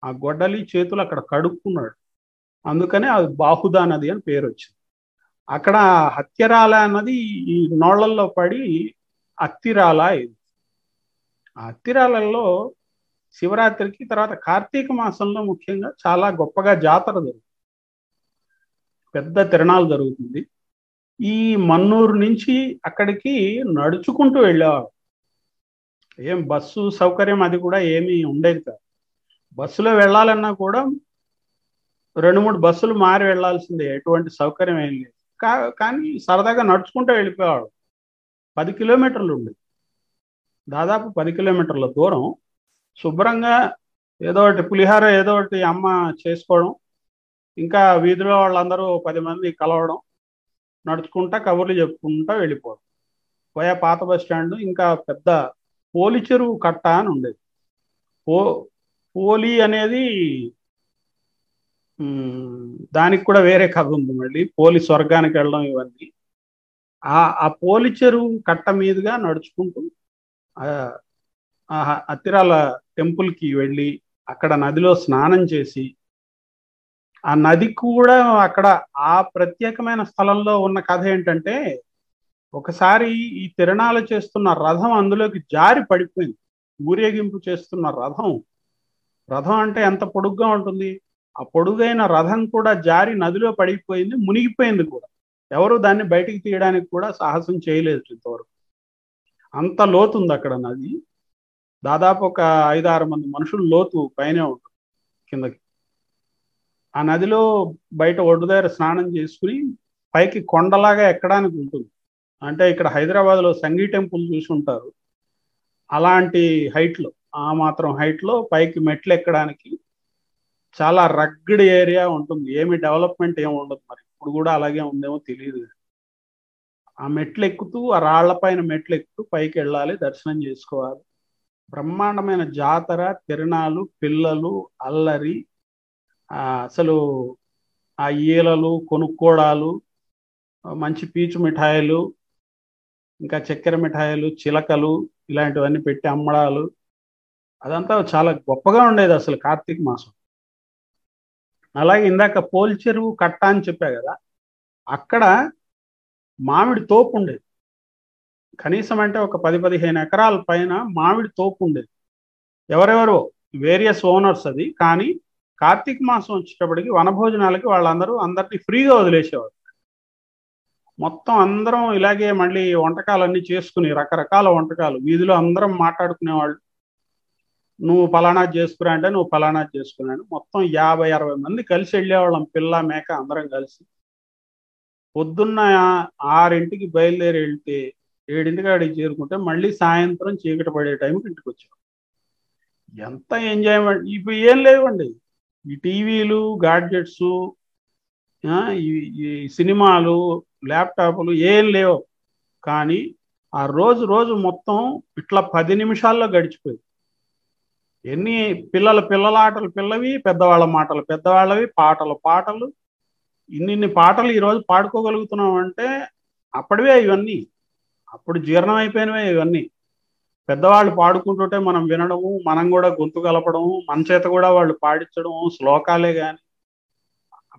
ఆ గొడ్డలి చేతులు అక్కడ కడుక్కున్నాడు. అందుకనే అది బాహుదా నది అని పేరు వచ్చింది అక్కడ హత్యరాల అన్నది ఈ నోళ్ళలో పడి అత్తిరాల ఇది. ఆ అత్తిరాలలో శివరాత్రికి తర్వాత కార్తీక మాసంలో ముఖ్యంగా చాలా గొప్పగా జాతర జరుగుతుంది పెద్ద తిరణాలు జరుగుతుంది. ఈ మన్నూరు నుంచి అక్కడికి నడుచుకుంటూ వెళ్ళేవాడు ఏం బస్సు సౌకర్యం అది కూడా ఏమీ ఉండేది కాదు. బస్సులో వెళ్ళాలన్నా కూడా రెండు మూడు బస్సులు మారి వెళ్ళాల్సిందే ఎటువంటి సౌకర్యం ఏం లేదు. కా కానీ సరదాగా నడుచుకుంటూ వెళ్ళిపోయేవాడు. పది కిలోమీటర్లు ఉండేది దాదాపు పది కిలోమీటర్ల దూరం శుభ్రంగా ఏదో ఒకటి పులిహార ఏదో ఒకటి అమ్మ చేసుకోవడం ఇంకా వీధిలో వాళ్ళందరూ పది మంది కలవడం నడుచుకుంటా కబుర్లు చెప్పుకుంటా వెళ్ళిపోవడం. పోయా పాత బస్ స్టాండ్ ఇంకా పెద్ద పోలి చెరువు కట్ట అని ఉండేది. పో పోలి అనేది దానికి కూడా వేరే కథ ఉంది మళ్ళీ. పోలి స్వర్గానికి వెళ్ళడం ఇవన్నీ. ఆ ఆ పోలి చెరువు కట్ట మీదుగా నడుచుకుంటూ అత్తిరాల టెంపుల్కి వెళ్ళి అక్కడ నదిలో స్నానం చేసి ఆ నది కూడా అక్కడ ఆ ప్రత్యేకమైన స్థలంలో ఉన్న కథ ఏంటంటే ఒకసారి ఈ తిరణాలు చేస్తున్న రథం అందులోకి జారి పడిపోయింది. ఊరేగింపు చేస్తున్న రథం. రథం అంటే ఎంత పొడుగ్గా ఉంటుంది? ఆ పొడుగైన రథం కూడా జారి నదిలో పడిపోయింది మునిగిపోయింది కూడా. ఎవరు దాన్ని బయటికి తీయడానికి కూడా సాహసం చేయలేదు ఇంతవరకు. అంత లోతు ఉంది అక్కడ నది. దాదాపు ఒక ఐదు ఆరు మంది మనుషులు లోతు పైనే ఉంటుంది కిందకి. ఆ నదిలో బయట ఒడ్డు దగ్గర స్నానం చేసుకుని పైకి కొండలాగా ఎక్కడానికి ఉంటుంది. అంటే ఇక్కడ హైదరాబాద్లో సంగీ టెంపుల్ చూసి ఉంటారు. అలాంటి హైట్లో ఆ మాత్రం హైట్లో పైకి మెట్లు ఎక్కడానికి చాలా రగ్గడ్ ఏరియా ఉంటుంది. ఏమి డెవలప్మెంట్ ఏమి ఉండదు. మరి ఇప్పుడు కూడా అలాగే ఉందేమో తెలియదు. ఆ మెట్లు ఎక్కుతూ ఆ రాళ్ళ పైన మెట్లు ఎక్కుతూ పైకి వెళ్ళాలి దర్శనం చేసుకోవాలి. బ్రహ్మాండమైన జాతర తిరణాలు పిల్లలు అల్లరి అసలు ఆ ఈలలు కొనుక్కోడాలు మంచి పీచు మిఠాయిలు ఇంకా చక్కెర మిఠాయిలు చిలకలు ఇలాంటివన్నీ పెట్టి అమ్మడాలు. అదంతా చాలా గొప్పగా ఉండేది అసలు కార్తీక మాసం. అలాగే ఇందాక పోల్చెరువు కట్ట అని చెప్పా కదా అక్కడ మామిడి తోపు ఉండేది. కనీసం అంటే ఒక పది పదిహేను ఎకరాల పైన మామిడి తోపు ఉండేది. ఎవరెవరో వేరియస్ ఓనర్స్ అది కానీ కార్తీక మాసం వచ్చేటప్పటికి వనభోజనాలకి వాళ్ళందరూ అందరినీ ఫ్రీగా వదిలేసేవారు. మొత్తం అందరం ఇలాగే మళ్ళీ వంటకాలన్నీ చేసుకుని రకరకాల వంటకాలు వీధిలో అందరం మాట్లాడుకునేవాళ్ళు. నువ్వు ఫలానా చేసుకురా అంటే నువ్వు ఫలానా చేసుకున్నాను మొత్తం యాభై అరవై మంది కలిసి వెళ్ళేవాళ్ళం పిల్ల మేక అందరం కలిసి. పొద్దున్న ఆరింటికి బయలుదేరి వెళ్తే ఏడింటికి ఆడికి చేరుకుంటే మళ్ళీ సాయంత్రం చీకటి పడే టైంకి ఇంటికి వచ్చాం. ఎంత ఎంజాయ్మెంట్! ఇప్పుడు ఏం లేవండి. ఈ టీవీలు గాడ్జెట్స్ ఈ సినిమాలు ల్యాప్టాప్లు ఏం లేవు. కానీ ఆ రోజు రోజు మొత్తం ఇట్లా పది నిమిషాల్లో గడిచిపోయింది. ఎన్ని పిల్లల పిల్లల ఆటలు పిల్లవి పెద్దవాళ్ళ మాటలు పెద్దవాళ్ళవి పాటలు పాటలు. ఇన్నిన్ని పాటలు ఈరోజు పాడుకోగలుగుతున్నాం అంటే అప్పటివే ఇవన్నీ. అప్పుడు జీర్ణం అయిపోయినవే ఇవన్నీ. పెద్దవాళ్ళు పాడుకుంటుంటే మనం వినడము మనం కూడా గొంతు కలపడము మన చేత కూడా వాళ్ళు పాడించడం శ్లోకాలే కానీ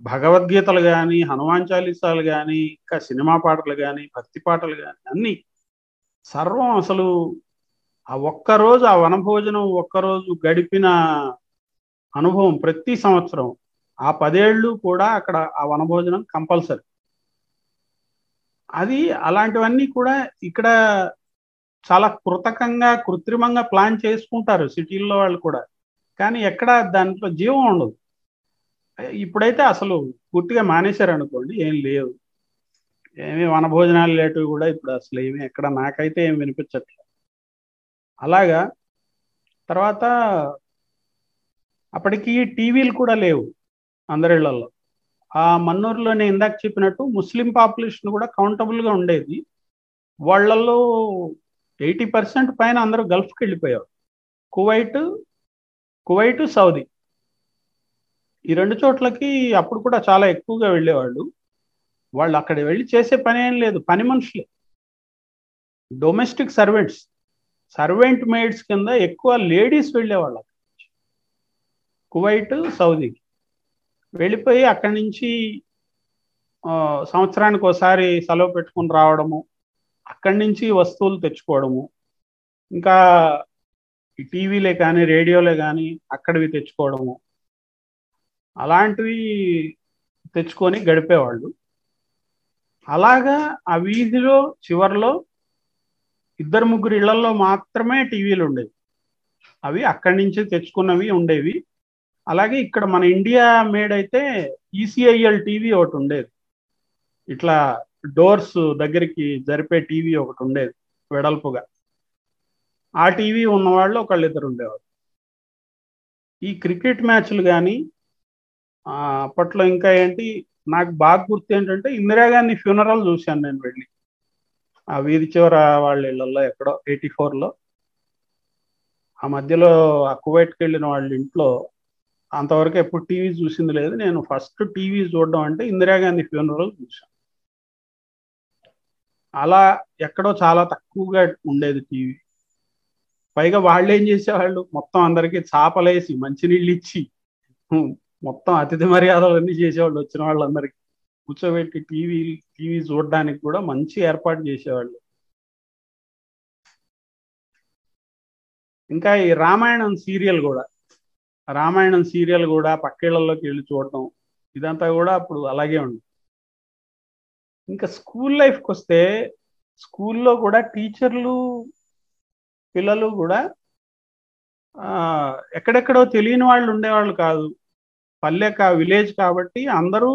భగవద్గీతలు కానీ హనుమాన్ చాలీసాలు కానీ ఇంకా సినిమా పాటలు కానీ భక్తి పాటలు కానీ అన్నీ. సర్వం అసలు ఆ ఒక్కరోజు ఆ వనభోజనం ఒక్కరోజు గడిపిన అనుభవం ప్రతి సంవత్సరం ఆ పదేళ్ళు కూడా అక్కడ ఆ వనభోజనం కంపల్సరీ. అది అలాంటివన్నీ కూడా ఇక్కడ చాలా కృతకంగా కృత్రిమంగా ప్లాన్ చేసుకుంటారు సిటీల్లో వాళ్ళు కూడా. కానీ ఎక్కడ దాంట్లో జీవం ఉండదు. ఇప్పుడైతే అసలు పూర్తిగా మానేశారు అనుకోండి ఏం లేవు. ఏమి వనభోజనాలు లేటివి కూడా ఇప్పుడు అసలు ఏమి ఎక్కడ నాకైతే ఏం వినిపించట్లేదు. అలాగా. తర్వాత అప్పటికి టీవీలు కూడా లేవు అందరిళ్ళలో ఆ మన్నూరులో నేను ఇందాక చెప్పినట్టు ముస్లిం పాపులేషన్ కూడా కౌంటబుల్గా ఉండేది. వాళ్ళల్లో ఎయిటీ పర్సెంట్ పైన అందరూ గల్ఫ్కి వెళ్ళిపోయారు. Kuwait Kuwait Saudi. ఈ రెండు చోట్లకి అప్పుడు కూడా చాలా ఎక్కువగా వెళ్ళేవాళ్ళు. వాళ్ళు అక్కడ వెళ్ళి చేసే పని ఏం లేదు. పని మనుషులే. Domestic servants. సర్వెంట్ మేడ్స్ కింద ఎక్కువ లేడీస్ వెళ్ళేవాళ్ళు కువైట్ సౌదీకి వెళ్ళిపోయి అక్కడి నుంచి సంవత్సరానికి ఒకసారి సెలవు పెట్టుకుని రావడము అక్కడి నుంచి వస్తువులు తెచ్చుకోవడము ఇంకా టీవీలే కానీ రేడియోలే కానీ అక్కడివి తెచ్చుకోవడము. అలాంటివి తెచ్చుకొని గడిపేవాళ్ళు. అలాగా ఆ వీధిలో చివరిలో ఇద్దరు ముగ్గురు ఇళ్ళలో మాత్రమే టీవీలు ఉండేవి. అవి అక్కడి నుంచి తెచ్చుకున్నవి ఉండేవి. అలాగే ఇక్కడ మన ఇండియా మేడ్ అయితే ఈసీఐఎల్ టీవీ ఒకటి ఉండేది. ఇట్లా డోర్స్ దగ్గరికి జరిపే టీవీ ఒకటి ఉండేది వెడల్పుగా. ఆ టీవీ ఉన్నవాళ్ళు ఒకళ్ళిద్దరు ఉండేవారు ఈ క్రికెట్ మ్యాచ్లు కానీ అప్పట్లో ఇంకా ఏంటి నాకు బాగా గుర్తు ఏంటంటే ఇందిరాగాంధీ ఫ్యూనరల్ చూశాను నేను వెళ్ళి. ఆ వీధి చివర వాళ్ళ ఇళ్ళలో ఎక్కడో ఎయిటీ ఫోర్లో ఆ మధ్యలో ఆ కువైట్కి వెళ్ళిన వాళ్ళ ఇంట్లో అంతవరకు ఎప్పుడు టీవీ చూసింది లేదు. నేను ఫస్ట్ టీవీ చూడడం అంటే ఇందిరాగాంధీ ఫ్యూనరల్ చూశాను. అలా ఎక్కడో చాలా తక్కువగా ఉండేది టీవీ. పైగా వాళ్ళు ఏం చేసేవాళ్ళు? మొత్తం అందరికీ చాపలేసి మంచినీళ్ళు ఇచ్చి మొత్తం అతిథి మర్యాదలు అన్ని చేసేవాళ్ళు వచ్చిన వాళ్ళందరికీ. కూర్చోబెట్టి టీవీ టీవీ చూడడానికి కూడా మంచి ఏర్పాటు చేసేవాళ్ళు. ఇంకా ఈ రామాయణం సీరియల్ కూడా రామాయణం సీరియల్ కూడా పక్కేళ్ళలోకి వెళ్ళి చూడటం ఇదంతా కూడా అప్పుడు అలాగే ఉంది ఇంకా స్కూల్ లైఫ్కి వస్తే స్కూల్లో కూడా టీచర్లు పిల్లలు కూడా ఎక్కడెక్కడో తెలియని వాళ్ళు ఉండేవాళ్ళు కాదు. పల్లె కా విలేజ్ కాబట్టి అందరూ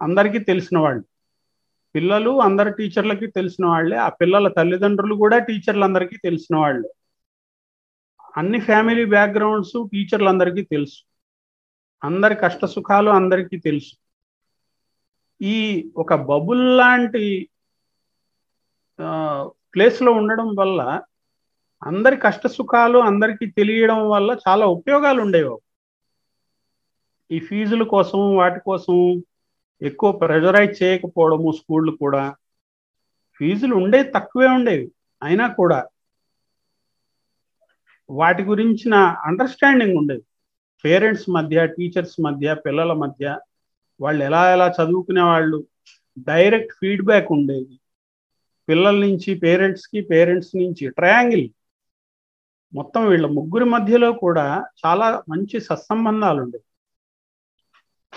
అందరికీ తెలిసిన వాళ్ళు. పిల్లలు అందరి టీచర్లకి తెలిసిన వాళ్ళే ఆ పిల్లల తల్లిదండ్రులు కూడా టీచర్లందరికీ తెలిసిన వాళ్ళే. అన్ని ఫ్యామిలీ బ్యాక్గ్రౌండ్స్ టీచర్లందరికీ తెలుసు. అందరి కష్ట సుఖాలు అందరికీ తెలుసు. ఈ ఒక బబుల్ లాంటి ప్లేస్లో ఉండడం వల్ల అందరి కష్ట సుఖాలు అందరికీ తెలియడం వల్ల చాలా ఉపయోగాలు ఉండేవి ఈ ఫీజుల కోసం వాటి కోసం ఎక్కువ ప్రెజరైజ్ చేయకపోవడము స్కూళ్ళు కూడా. ఫీజులు ఉండేవి తక్కువే ఉండేవి. అయినా కూడా వాటి గురించిన అండర్స్టాండింగ్ ఉండేది. పేరెంట్స్ మధ్య టీచర్స్ మధ్య పిల్లల మధ్య వాళ్ళు ఎలా ఎలా చదువుకునే వాళ్ళు డైరెక్ట్ ఫీడ్బ్యాక్ ఉండేది. పిల్లల నుంచి పేరెంట్స్కి పేరెంట్స్ నుంచి ట్రయాంగిల్. మొత్తం వీళ్ళ ముగ్గురి మధ్యలో కూడా చాలా మంచి సత్సంబంధాలు ఉండేవి.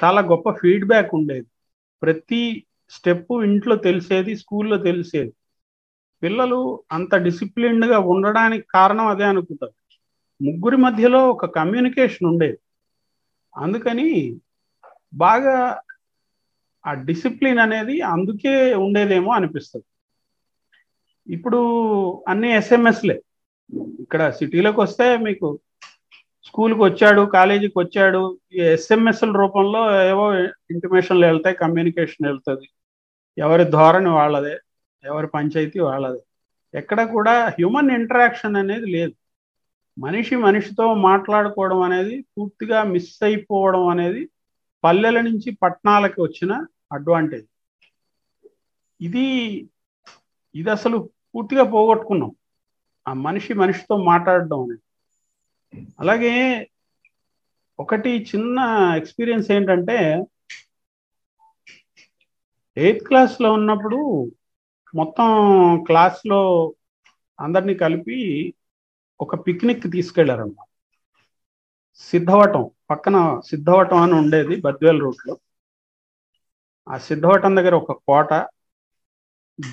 చాలా గొప్ప ఫీడ్బ్యాక్ ఉండేది. ప్రతి స్టెప్ ఇంట్లో తెలిసేది స్కూల్లో తెలిసేది. పిల్లలు అంత డిసిప్లిన్డ్గా ఉండడానికి కారణం అదే అనుకుంటారు. ముగ్గురి మధ్యలో ఒక కమ్యూనికేషన్ ఉండేది. అందుకని బాగా ఆ డిసిప్లిన్ అనేది అందుకే ఉండేదేమో అనిపిస్తుంది. ఇప్పుడు అన్ని ఎస్ఎంఎస్లే ఇక్కడ సిటీలోకి వస్తే మీకు స్కూల్కి వచ్చాడు కాలేజీకి వచ్చాడు ఎస్ఎంఎస్ల రూపంలో ఏవో ఇంటిమేషన్లు వెళ్తాయి కమ్యూనికేషన్ వెళ్తుంది. ఎవరి ధోరణి వాళ్ళదే ఎవరి పంచాయతీ వాళ్ళదే. ఎక్కడ కూడా హ్యూమన్ ఇంటరాక్షన్ అనేది లేదు. మనిషి మనిషితో మాట్లాడుకోవడం అనేది పూర్తిగా మిస్ అయిపోవడం అనేది పల్లెల నుంచి పట్టణాలకి వచ్చిన అడ్వాంటేజ్. ఇది ఇది అసలు పూర్తిగా పోగొట్టుకున్నాం. ఆ మనిషి మనిషితో మాట్లాడడం అనేది. అలాగే ఒకటి చిన్న ఎక్స్పీరియన్స్ ఏంటంటే ఎయిత్ క్లాస్లో ఉన్నప్పుడు మొత్తం క్లాస్లో అందరినీ కలిపి ఒక పిక్నిక్ తీసుకెళ్ళారన్నమాట. సిద్ధవటం పక్కన సిద్ధవటం అని ఉండేది బద్వేల్ రూట్లో ఆ సిద్ధవటం దగ్గర ఒక కోట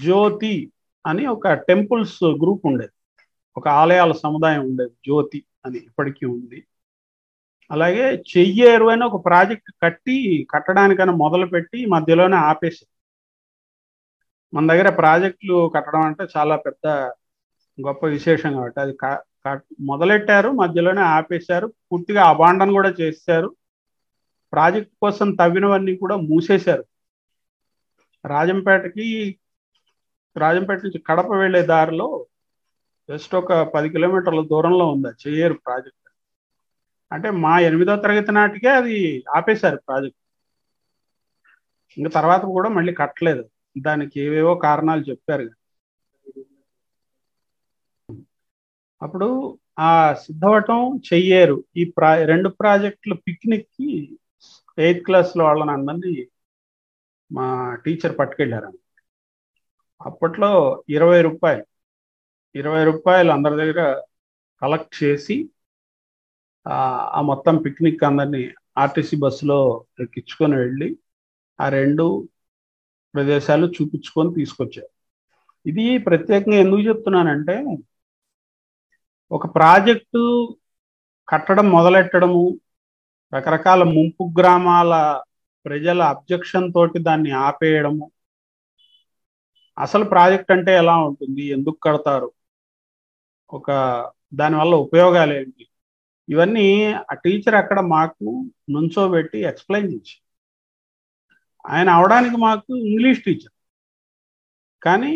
జ్యోతి అని ఒక టెంపుల్స్ గ్రూప్ ఉండేది. ఒక ఆలయాల సముదాయం ఉండేది జ్యోతి. అని ఇప్పటికీ ఉంది. అలాగే చెయ్యేరు అని ఒక ప్రాజెక్ట్ కట్టి కట్టడానికైనా మొదలు పెట్టి మధ్యలోనే ఆపేసి మన దగ్గర ప్రాజెక్టులు కట్టడం అంటే చాలా పెద్ద గొప్ప విశేషం కాబట్టి అది మొదలెట్టారు మధ్యలోనే ఆపేశారు పూర్తిగా అబాండన్ కూడా చేశారు ప్రాజెక్ట్ కోసం తవ్వినవన్నీ కూడా మూసేశారు. రాజంపేటకి రాజంపేట నుంచి కడప వెళ్ళే దారిలో జస్ట్ ఒక పది కిలోమీటర్ల దూరంలో ఉంది చేయరు ప్రాజెక్ట్. అంటే మా ఎనిమిదో తరగతి నాటికే అది ఆపేశారు ప్రాజెక్ట్. ఇంకా తర్వాత కూడా మళ్ళీ కట్టలేదు. దానికి ఏవేవో కారణాలు చెప్పారు. అప్పుడు ఆ సిద్ధవటం చెయ్యేరు. ఈ ప్రా రెండు ప్రాజెక్టులు పిక్నిక్కి ఎయిత్ క్లాస్లో వాళ్ళని అందరినీ మా టీచర్ పట్టుకెళ్ళారు అప్పట్లో ఇరవై రూపాయలు. ఇరవై రూపాయలు అందరి దగ్గర కలెక్ట్ చేసి ఆ మొత్తం పిక్నిక్ అందరినీ ఆర్టీసీ బస్సులో ఎక్కించుకొని వెళ్ళి ఆ రెండు ప్రదేశాలు చూపించుకొని తీసుకొచ్చారు. ఇది ప్రత్యేకంగా ఎందుకు చెప్తున్నానంటే ఒక ప్రాజెక్టు కట్టడం మొదలెట్టడము రకరకాల ముంపు గ్రామాల ప్రజల అబ్జెక్షన్ తోటి దాన్ని ఆపేయడము అసలు ప్రాజెక్ట్ అంటే ఎలా ఉంటుంది ఎందుకు కడతారు ఒక దానివల్ల ఉపయోగాలు ఏంటి? ఇవన్నీ ఆ టీచర్ అక్కడ మాకు నుంచోబెట్టి ఎక్స్ప్లెయిన్ చేసి ఆయన అవడానికి మాకు ఇంగ్లీష్ టీచర్. కానీ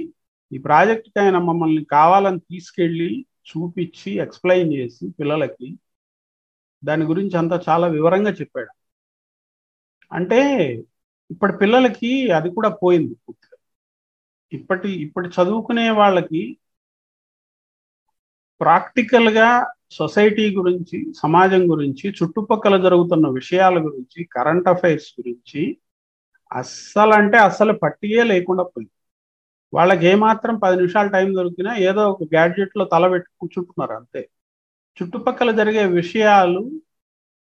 ఈ ప్రాజెక్ట్కి ఆయన మమ్మల్ని కావాలని తీసుకెళ్ళి చూపించి ఎక్స్ప్లెయిన్ చేసి పిల్లలకి దాని గురించి అంతా చాలా వివరంగా చెప్పాడు. అంటే ఇప్పటి పిల్లలకి అది కూడా పోయింది పూర్తిగా. ఇప్పటి ఇప్పటి చదువుకునే వాళ్ళకి ప్రాక్టికల్గా సొసైటీ గురించి సమాజం గురించి చుట్టుపక్కల జరుగుతున్న విషయాల గురించి కరెంట్ అఫైర్స్ గురించి అస్సలు అంటే అస్సలు పట్టియే లేకుండా పోయింది. వాళ్ళకి ఏమాత్రం పది నిమిషాలు టైం దొరికినా ఏదో ఒక గ్యాడ్జెట్లో తలబెట్టి కూర్చుంటున్నారు అంతే. చుట్టుపక్కల జరిగే విషయాలు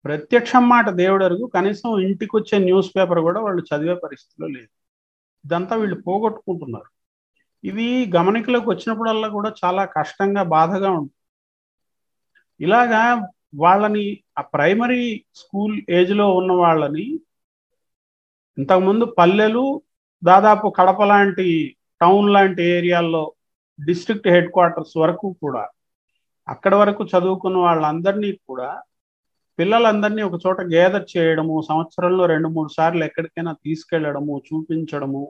ప్రత్యక్షం మాట దేవుడరుగు కనీసం ఇంటికి వచ్చే న్యూస్ పేపర్ కూడా వాళ్ళు చదివే పరిస్థితిలో లేదు. ఇదంతా వీళ్ళు పోగొట్టుకుంటున్నారు. ఇది గమనికలోకి వచ్చినప్పుడల్లా కూడా చాలా కష్టంగా బాధగా ఉంటుంది ఇలాగా వాళ్ళని ఆ ప్రైమరీ స్కూల్ ఏజ్లో ఉన్న వాళ్ళని ఇంతకుముందు పల్లెలు దాదాపు కడప లాంటి టౌన్ లాంటి ఏరియాల్లో డిస్ట్రిక్ట్ హెడ్ క్వార్టర్స్ వరకు కూడా అక్కడ వరకు చదువుకున్న వాళ్ళందరినీ కూడా పిల్లలందరినీ ఒక చోట గేదర్ చేయడము సంవత్సరంలో రెండు మూడు సార్లు ఎక్కడికైనా తీసుకెళ్ళడము చూపించడము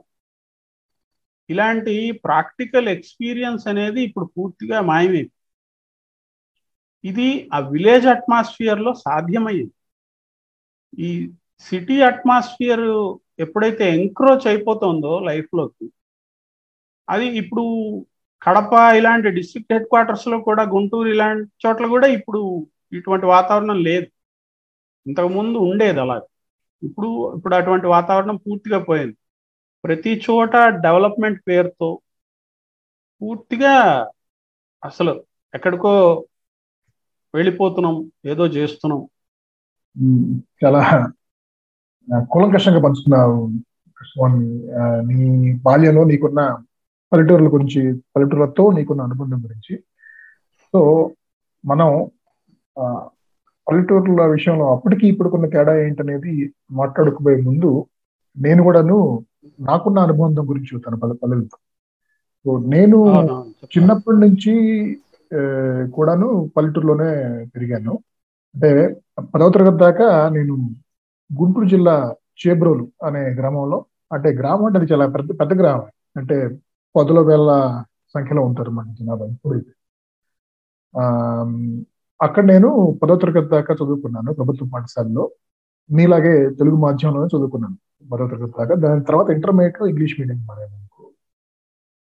ఇలాంటి ప్రాక్టికల్ ఎక్స్పీరియన్స్ అనేది ఇప్పుడు పూర్తిగా మాయమైంది. ఇది ఆ విలేజ్ అట్మాస్ఫియర్లో సాధ్యమయ్యింది. ఈ సిటీ అట్మాస్ఫియర్ ఎప్పుడైతే ఎంక్రోచ్ అయిపోతుందో లైఫ్లోకి అది ఇప్పుడు కడప ఇలాంటి డిస్ట్రిక్ట్ హెడ్ క్వార్టర్స్లో కూడా గుంటూరు ఇలాంటి చోట్ల కూడా ఇప్పుడు ఇటువంటి వాతావరణం లేదు. ఇంతకుముందు ఉండేది అలా ఇప్పుడు ఇప్పుడు అటువంటి వాతావరణం పూర్తిగా పోయింది. ప్రతి చోట డెవలప్మెంట్ పేరుతో పూర్తిగా అసలు ఎక్కడికో వెళ్ళిపోతున్నాం ఏదో చేస్తున్నాం. చాలా కులంకషంగా పంచుకున్నావు నీ బాల్యంలో నీకున్న పల్లెటూరుల గురించి పల్లెటూరులతో నీకున్న అనుబంధం గురించి. సో మనం పల్లెటూరుల విషయంలో అప్పటికి ఇప్పుడుకున్న తేడా ఏంటనేది మాట్లాడుకుపోయే ముందు నేను కూడాను నాకున్న అనుబంధం గురించి చూస్తాను పల్లె పల్లెలతో. సో నేను చిన్నప్పటి నుంచి కూడాను పల్లెటూరులోనే పెరిగాను. అంటే పదవ తరగతి దాకా నేను గుంటూరు జిల్లా చేబ్రోలు అనే గ్రామంలో అంటే గ్రామం అంటే అది చాలా పెద్ద పెద్ద గ్రామం. అంటే పదుల వేల సంఖ్యలో ఉంటారు మన జనాభా ఇప్పుడైతే. అక్కడ నేను పదో తరగతి దాకా చదువుకున్నాను ప్రభుత్వ పాఠశాలలో. మీలాగే తెలుగు మాధ్యమంలోనే చదువుకున్నాను మరో తరగతి దాకా. దాని తర్వాత ఇంటర్మీడియట్ ఇంగ్లీష్ మీడియం మారాను.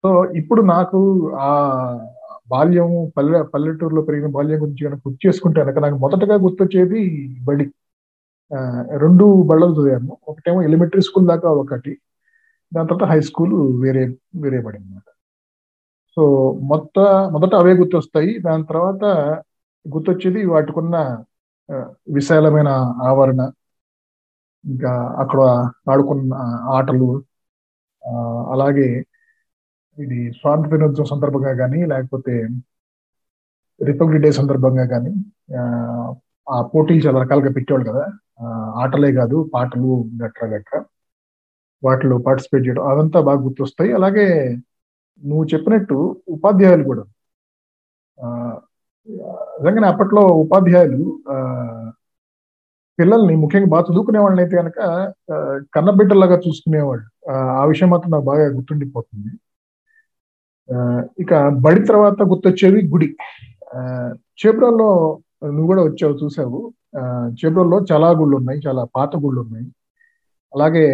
సో ఇప్పుడు నాకు ఆ బాల్యం పల్లె పల్లెటూరులో పెరిగిన బాల్యం గురించి కనుక గుర్తు చేసుకుంటే కనుక నాకు మొదటగా గుర్తొచ్చేది బడి. రెండు బళ్ళలు చదివాను. ఒకటేమో ఎలిమెంటరీ స్కూల్ దాకా ఒకటి. దాని తర్వాత హై స్కూల్ వేరే వేరే బడి అనమాట సో మొత్త మొదట అవే గుర్తొస్తాయి. దాని తర్వాత గుర్తొచ్చేది వాటికున్న విశాలమైన ఆవరణ ఇంకా అక్కడ ఆడుకున్న ఆటలు అలాగే ఇది స్వాతంత్ర దినోత్సవం సందర్భంగా కానీ లేకపోతే రిపబ్లిక్ డే సందర్భంగా కానీ ఆ పోటీలు చాలా రకాలుగా పెట్టేవాళ్ళు కదా. ఆటలే కాదు పాటలు గట్రా గట్రా. వాటిలో పార్టిసిపేట్ చేయడం అదంతా బాగా గుర్తొస్తాయి. అలాగే నువ్వు చెప్పినట్టు ఉపాధ్యాయులు కూడా. నిజంగానే అప్పట్లో ఉపాధ్యాయులు పిల్లల్ని ముఖ్యంగా బాగా చదువుకునే వాళ్ళని అయితే కనుక కన్నబిడ్డలాగా చూసుకునేవాళ్ళు. ఆ విషయం మాత్రం నాకు బాగా గుర్తుండిపోతుంది. ఇక బడి తర్వాత గుర్తొచ్చేవి గుడి. చేబ్రోల్లో నువ్వు కూడా వచ్చావు చూసావు. చేబ్రోల్లో చాలా గుళ్ళు ఉన్నాయి చాలా పాత గుళ్ళు ఉన్నాయి అలాగే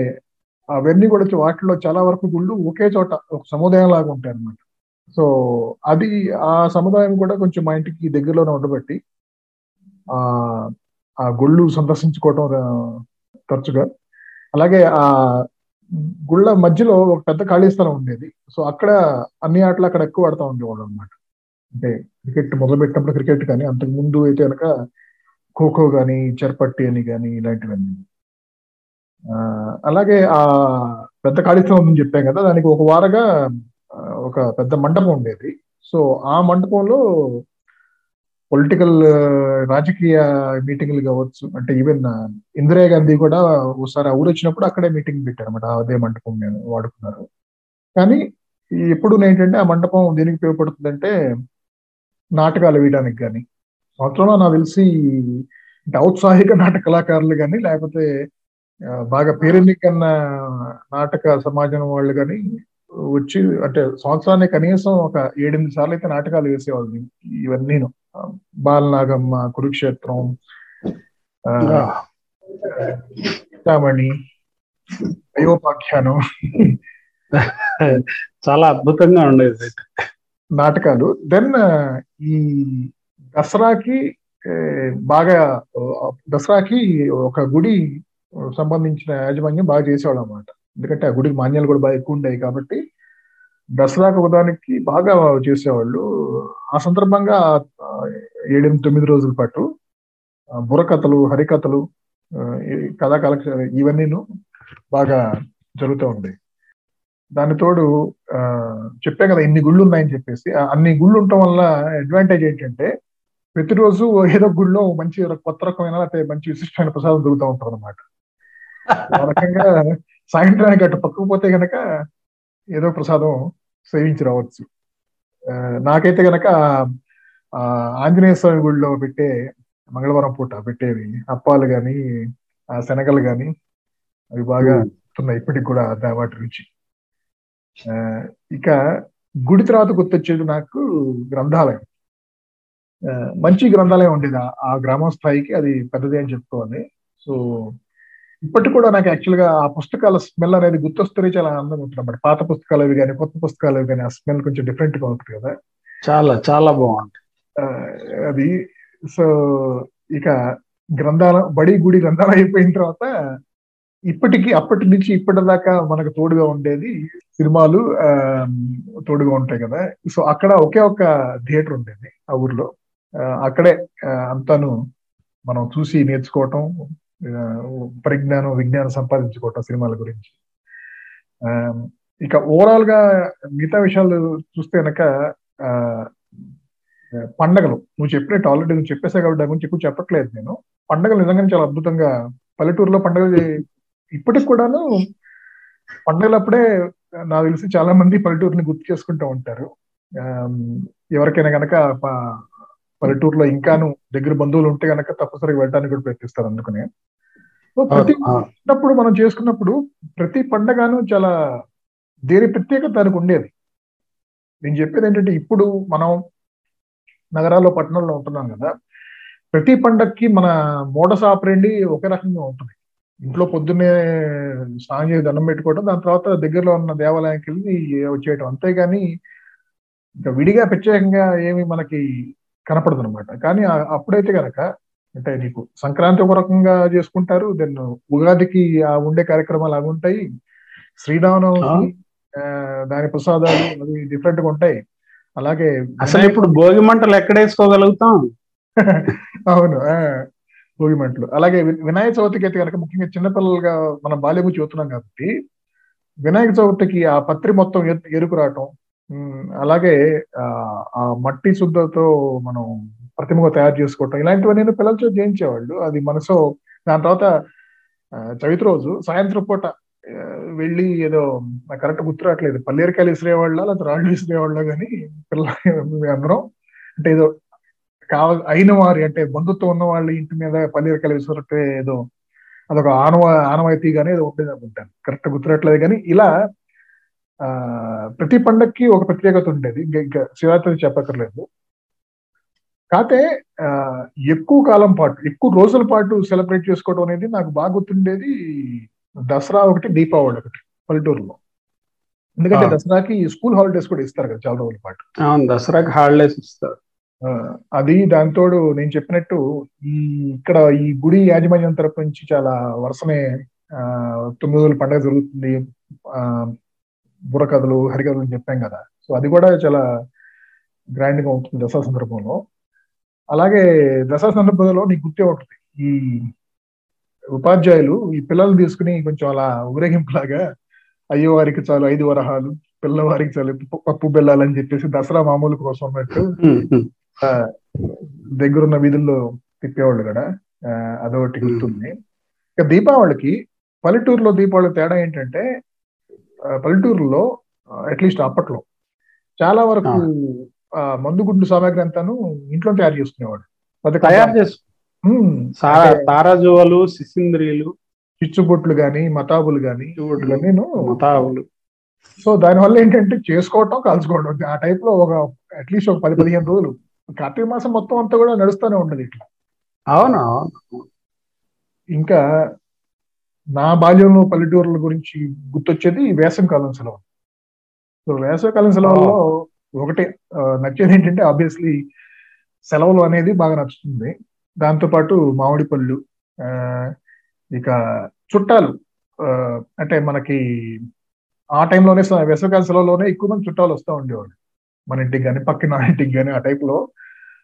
అవన్నీ కూడా వాటిలో చాలా వరకు గుళ్ళు ఒకే చోట ఒక సముదాయం లాగా ఉంటాయి అనమాట సో అది ఆ సముదాయం కూడా కొంచెం మా ఇంటికి దగ్గరలోనే ఉండబట్టి ఆ గుళ్ళు సందర్శించుకోవటం తరచుగా. అలాగే ఆ గుళ్ళ మధ్యలో ఒక పెద్ద ఖాళీ స్థలం ఉండేది. సో అక్కడ అన్ని ఆటలు అక్కడ ఎక్కువ ఆడుతూ ఉండేవాళ్ళు అనమాట అంటే క్రికెట్ మొదలుపెట్టినప్పుడు క్రికెట్ కానీ అంతకు ముందు అయితే కనుక ఖోఖో కానీ చెర్పట్టి అని కానీ ఇలాంటివన్నీ. అలాగే ఆ పెద్ద ఖాళీ స్థలం ఉందని చెప్పాం కదా దానికి ఒక వారగా ఒక పెద్ద మండపం ఉండేది. సో ఆ మండపంలో పొలిటికల్ రాజకీయ మీటింగ్లు కావచ్చు అంటే ఈవెన్ ఇందిరా గాంధీ కూడా ఒకసారి ఊరు వచ్చినప్పుడు అక్కడే మీటింగ్ పెట్టారు అనమాట అదే మండపం నేను వాడుకున్నారు. కానీ ఎప్పుడు ఏంటంటే ఆ మండపం దేనికి ఉపయోగపడుతుందంటే నాటకాలు వేయడానికి కానీ సంవత్సరంలో నాకు తెలిసి ఔత్సాహిక నాటక కళాకారులు కానీ లేకపోతే బాగా పేరెన్నికన్న నాటక సమాజం వాళ్ళు కానీ వచ్చి అంటే సంవత్సరానికి కనీసం ఒక ఏడెనిమిది సార్లు అయితే నాటకాలు వేసేవాళ్ళు ఇవన్నీ బాలనాగమ్మ కురుక్షేత్రం చింతామణి అయోపాఖ్యానం చాలా అద్భుతంగా ఉండేది నాటకాలు. దెన్ ఈ దసరాకి బాగా దసరాకి ఒక గుడి సంబంధించిన యాజమాన్యం బాగా చేసేవాళ్ళు అనమాట ఎందుకంటే ఆ గుడికి మాన్యాలు కూడా బాగా ఎక్కువ ఉండేవి కాబట్టి దసరాకు ఉదానికి బాగా చేసేవాళ్ళు. ఆ సందర్భంగా ఏడెనిమిది తొమ్మిది రోజుల పాటు బుర్రకథలు హరికథలు కథా కలెక్షన్ ఇవన్నీను బాగా జరుగుతూ ఉండేవి దాని తోడు చెప్పా కదా ఇన్ని గుళ్ళు ఉన్నాయని చెప్పేసి అన్ని గుళ్ళు ఉండటం వల్ల అడ్వాంటేజ్ ఏంటంటే ప్రతిరోజు ఏదో గుళ్ళో మంచి కొత్త రకమైన లేకపోతే మంచి విశిష్టమైన ప్రసాదం దొరుకుతూ ఉంటారు అనమాట ఆ రకంగా సాయంత్రానికి అటు పక్కకు పోతే గనక ఏదో ప్రసాదం సేవించి రావచ్చు. నాకైతే గనక ఆంజనేయ స్వామి గుడిలో పెట్టే మంగళవారం పూట పెట్టేవి అప్పాలు గాని ఆ శనగలు గాని అవి బాగా వస్తున్నాయి ఇప్పటికి కూడా వాటి రుచి. ఇక గుడి తర్వాత గుర్తొచ్చేది నాకు గ్రంథాలయం. మంచి గ్రంథాలయం ఉండేది ఆ గ్రామం స్థాయికి అది పెద్దది అని చెప్పుకోవాలి. సో ఇప్పటికి కూడా నాకు యాక్చువల్గా ఆ పుస్తకాల స్మెల్ అనేది గుర్తొస్తే చాలా ఆనందంగా ఉంటుంది అన్నమాట. పాత పుస్తకాలు అవి కానీ కొత్త పుస్తకాలు అవి కానీ ఆ స్మెల్ కొంచెం డిఫరెంట్గా ఉంటుంది కదా. చాలా చాలా బాగుంది. అది సో ఇక గ్రంథాల బడి గుడి గ్రంథాలు అయిపోయిన తర్వాత ఇప్పటికి అప్పటి నుంచి ఇప్పటిదాకా మనకు తోడుగా ఉండేది సినిమాలు తోడుగా ఉంటాయి కదా. సో అక్కడ ఒకే ఒక థియేటర్ ఉండేది ఆ ఊర్లో. అక్కడే అంతాను మనం చూసి నేర్చుకోవటం పరిజ్ఞానం విజ్ఞానం సంపాదించుకోవటం సినిమాల గురించి. ఇక ఓవరాల్గా మిగతా విషయాలు చూస్తే కనుక పండగలు. నువ్వు చెప్పినట్టు ఆల్రెడీ నువ్వు చెప్పేసా కాబట్టి దాని గురించి ఎక్కువ చెప్పట్లేదు నేను. పండగలు నిజంగానే చాలా అద్భుతంగా పల్లెటూరులో పండుగలు ఇప్పటికి కూడాను పండగలప్పుడే నాకు తెలిసి చాలా మంది పల్లెటూరుని గుర్తు చేసుకుంటూ ఉంటారు. ఎవరికైనా కనుక పల్లెటూరులో ఇంకాను దగ్గర బంధువులు ఉంటే కనుక తప్పనిసరిగా వెళ్ళడానికి కూడా ప్రయత్నిస్తారు అందుకనే సో ప్రతి చిన్నప్పుడు మనం చేసుకున్నప్పుడు ప్రతి పండగను చాలా దేని ప్రత్యేకత దానికి ఉండేది. నేను చెప్పేది ఏంటంటే ఇప్పుడు మనం నగరాల్లో పట్టణంలో ఉంటున్నాం కదా ప్రతి పండక్కి మన మోడస్ ఆపరేండి ఒకే రకంగా ఉంటుంది. ఇంట్లో పొద్దున్నే స్నానం చేసి దండం పెట్టుకోవడం దాని తర్వాత దగ్గరలో ఉన్న దేవాలయానికి వెళ్ళి వచ్చేయటం. అంతేగాని ఇంకా విడిగా ప్రత్యేకంగా ఏమి మనకి కనపడదు అనమాట కానీ అప్పుడైతే కనుక అంటే నీకు సంక్రాంతి ఒక రకంగా చేసుకుంటారు దెన్ ఉగాదికి ఆ ఉండే కార్యక్రమాలు అవి ఉంటాయి శ్రీరామనవమి దాని ప్రసాదాలు అవి డిఫరెంట్గా ఉంటాయి. అలాగే అసలు ఇప్పుడు భోగి మంటలు ఎక్కడ వేసుకోగలుగుతాం అవును భోగిమంటలు అలాగే వి- వినాయక చవితికి అయితే కనుక ముఖ్యంగా చిన్నపిల్లలుగా మనం బాల్యం చూస్తున్నాం కాబట్టి వినాయక చవితికి ఆ పత్రి మొత్తం ఎరు- ఎరుకు రావటం అలాగే ఆ ఆ మట్టి శుద్ధతో మనం ప్రతిమగా తయారు చేసుకోవటం ఇలాంటివన్నీ పిల్లలతో చేయించేవాళ్ళు. అది మనసు దాని తర్వాత చవితి రోజు సాయంత్రం పూట వెళ్ళి ఏదో నాకు కరెక్ట్ గుర్తు రావట్లేదు. పల్లేరికాయలు విసిరేవాళ్ళ లేకపోతే రాళ్ళు విసిరేవాళ్ళ కానీ పిల్లలు అందరం అంటే ఏదో కావ అయిన వారి అంటే బంధుత్వం ఉన్న వాళ్ళ ఇంటి మీద పల్లీరకాయలు విసిరట్టే ఏదో అదొక ఆనవ ఆనవాయితీగానే ఏదో ఉండేది అనుకుంటాను. కరెక్ట్ గుర్తురట్లేదు కానీ ఇలా ప్రతి పండక్కి ఒక ప్రత్యేకత ఉండేది. ఇంకా ఇంకా శివరాత్రి చెప్పక్కర్లేదు. కాకపోతే ఎక్కువ కాలం పాటు ఎక్కువ రోజుల పాటు సెలబ్రేట్ చేసుకోవడం అనేది నాకు బాగా గుర్తుండేది దసరా ఒకటి దీపావళి ఒకటి పల్లెటూరులో. ఎందుకంటే. దసరాకి స్కూల్ హాలిడేస్ కూడా ఇస్తారు కదా చాలా రోజుల పాటు. దసరాకి హాలిడేస్ ఇస్తారు. అది దాంతోడు నేను చెప్పినట్టు ఈ ఇక్కడ ఈ గుడి యాజమాన్యం తరపు నుంచి చాలా వరుసనే ఆ, తొమ్మిది రోజుల పండుగ జరుగుతుంది. ఆ బుర్రకథలు హరికథలు అని చెప్పాం కదా. సో అది కూడా చాలా గ్రాండ్గా ఉంటుంది దసరా సందర్భంలో. అలాగే దసరా సందర్భంలో నీకు గుర్తే ఉంటుంది ఈ ఉపాధ్యాయులు ఈ పిల్లలు తీసుకుని కొంచెం అలా ఊరేగింపులాగా అయ్యో వారికి చాలు ఐదు వరహాలు పిల్లవారికి చాలు పప్పు- పప్పు బెల్లాలని చెప్పేసి దసరా మామూలు కోసం అన్నట్టు దగ్గరున్న వీధుల్లో తిప్పేవాళ్ళు కూడా ఆ, అదొకటి గుర్తుంది. ఇక దీపావళికి పల్లెటూరులో దీపావళి తేడా ఏంటంటే పల్లెటూరులో అట్లీస్ట్ అప్పట్లో. చాలా వరకు మందు గుడ్డు సామాగ్రి అంతాను ఇంట్లో తయారు చేసుకునేవాడు. అది తయారు చేసు తారాజువలు సిసింద్రీలు. చిచ్చుబొట్లు గాని మతాబులు గాని నేను మతావులు సో దానివల్ల ఏంటంటే చేసుకోవటం కాల్చుకోవడం ఆ టైప్లో ఒక అట్లీస్ట్ ఒక పది పదిహేను రోజులు. కార్తీక మాసం మొత్తం అంతా కూడా నడుస్తూనే ఉండదు ఇట్లా. అవును. ఇంకా నా బాల్యంలో పల్లెటూరుల గురించి గుర్తొచ్చేది వేసవి కాలం సెలవు. సో వేసవి కాలం సెలవుల్లో ఒకటి నచ్చేది ఏంటంటే ఆబ్వియస్లీ సెలవులు అనేది బాగా నచ్చుతుంది. దాంతోపాటు మామిడి పళ్ళు ఇక చుట్టాలు అంటే మనకి ఆ టైంలోనే వేసవికాల సెలవులోనే ఎక్కువ మంది చుట్టాలు వస్తూ ఉండేవాళ్ళు. మన ఇంటికి కానీ పక్కన ఇంటికి కానీ ఆ టైప్లో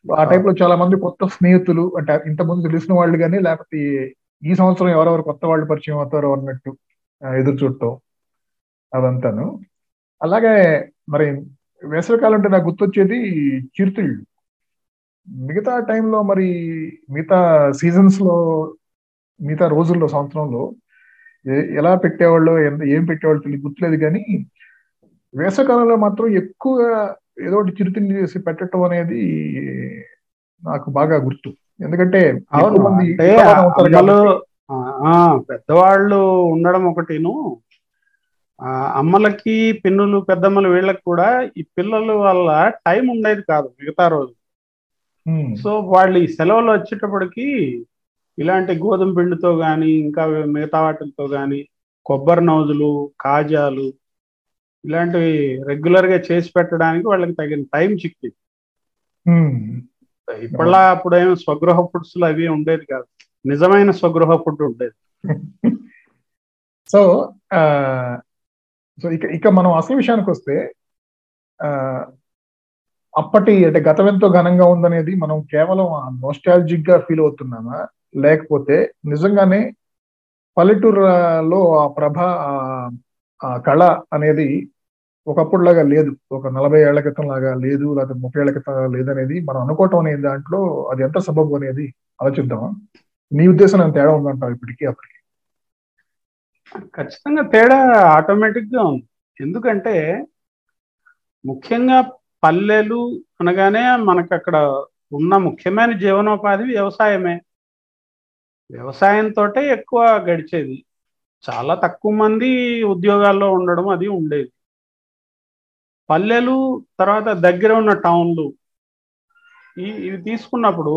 ఆ. టైప్లో చాలా మంది కొత్త స్నేహితులు అంటే ఇంత ముందు తెలిసిన వాళ్ళు కానీ లేకపోతే ఈ సంవత్సరం ఎవరెవరు కొత్త వాళ్ళు పరిచయం అవుతారో అన్నట్టు ఎదురు చూడటం అదంతాను. అలాగే మరి వేసవికాలం అంటే నాకు గుర్తొచ్చేది చిరుతిళ్ళు. మిగతా టైంలో మరి మిగతా సీజన్స్లో మిగతా రోజుల్లో సంవత్సరంలో ఎలా పెట్టేవాళ్ళు ఎంత ఏం పెట్టేవాళ్ళు తెలియదు గుర్తులేదు కానీ వేసవికాలంలో మాత్రం ఎక్కువగా ఏదో ఒకటి చిరుతిండి చేసి పెట్టడం అనేది నాకు బాగా గుర్తు. ఎందుకంటే పెద్దవాళ్ళు ఉండడం ఒకటిను. అమ్మలకి పిన్నులు పెద్దమ్మలు వీళ్ళకి కూడా ఈ పిల్లల వల్ల టైం ఉండేది కాదు మిగతా రోజు. సో వాళ్ళు ఈ సెలవులు వచ్చేటప్పటికి ఇలాంటి గోధుమ పిండితో కానీ ఇంకా మిగతా వాటితో కానీ కొబ్బరి నౌజులు కాజాలు ఇలాంటివి రెగ్యులర్గా చేసి పెట్టడానికి వాళ్ళకి తగిన టైం చిక్కింది. ఇప్పటిలా ఏమి స్వగృహ ఫుడ్స్ అవి ఉండేది కాదు. నిజమైన స్వగృహ ఫుడ్ ఉండేది. సో ఆ, సో ఇక ఇక మనం అసలు విషయానికి వస్తే ఆ, అప్పటి అంటే గతం ఎంతో ఘనంగా ఉందనేది మనం కేవలం నోస్టాలజిక్గా ఫీల్ అవుతున్నామా? లేకపోతే నిజంగానే పల్లెటూరులో ఆ ప్రభ ఆ కళ అనేది ఒకప్పుడులాగా లేదు. ఒక నలభై ఏళ్ళ క్రితం లాగా లేదు లేకపోతే ముప్పై ఏళ్ళ క్రితం లేదనేది లేదు అనేది మనం అనుకోవటం అనేది దాంట్లో అది ఎంత సబబు అనేది ఆలోచిద్దామా నీ ఉద్దేశం అంత తేడా ఉందంటావు ఇప్పటికీ అప్పటికి? ఖచ్చితంగా తేడా ఆటోమేటిక్గా ఉంది. ఎందుకంటే ముఖ్యంగా పల్లెలు అనగానే మనకు అక్కడ ఉన్న ముఖ్యమైన జీవనోపాధి వ్యవసాయమే. వ్యవసాయంతో ఎక్కువ గడిచేది. చాలా తక్కువ మంది ఉద్యోగాల్లో ఉండడం అది ఉండేది. పల్లెలు తర్వాత దగ్గర ఉన్న టౌన్లు. ఈ ఇవి తీసుకున్నప్పుడు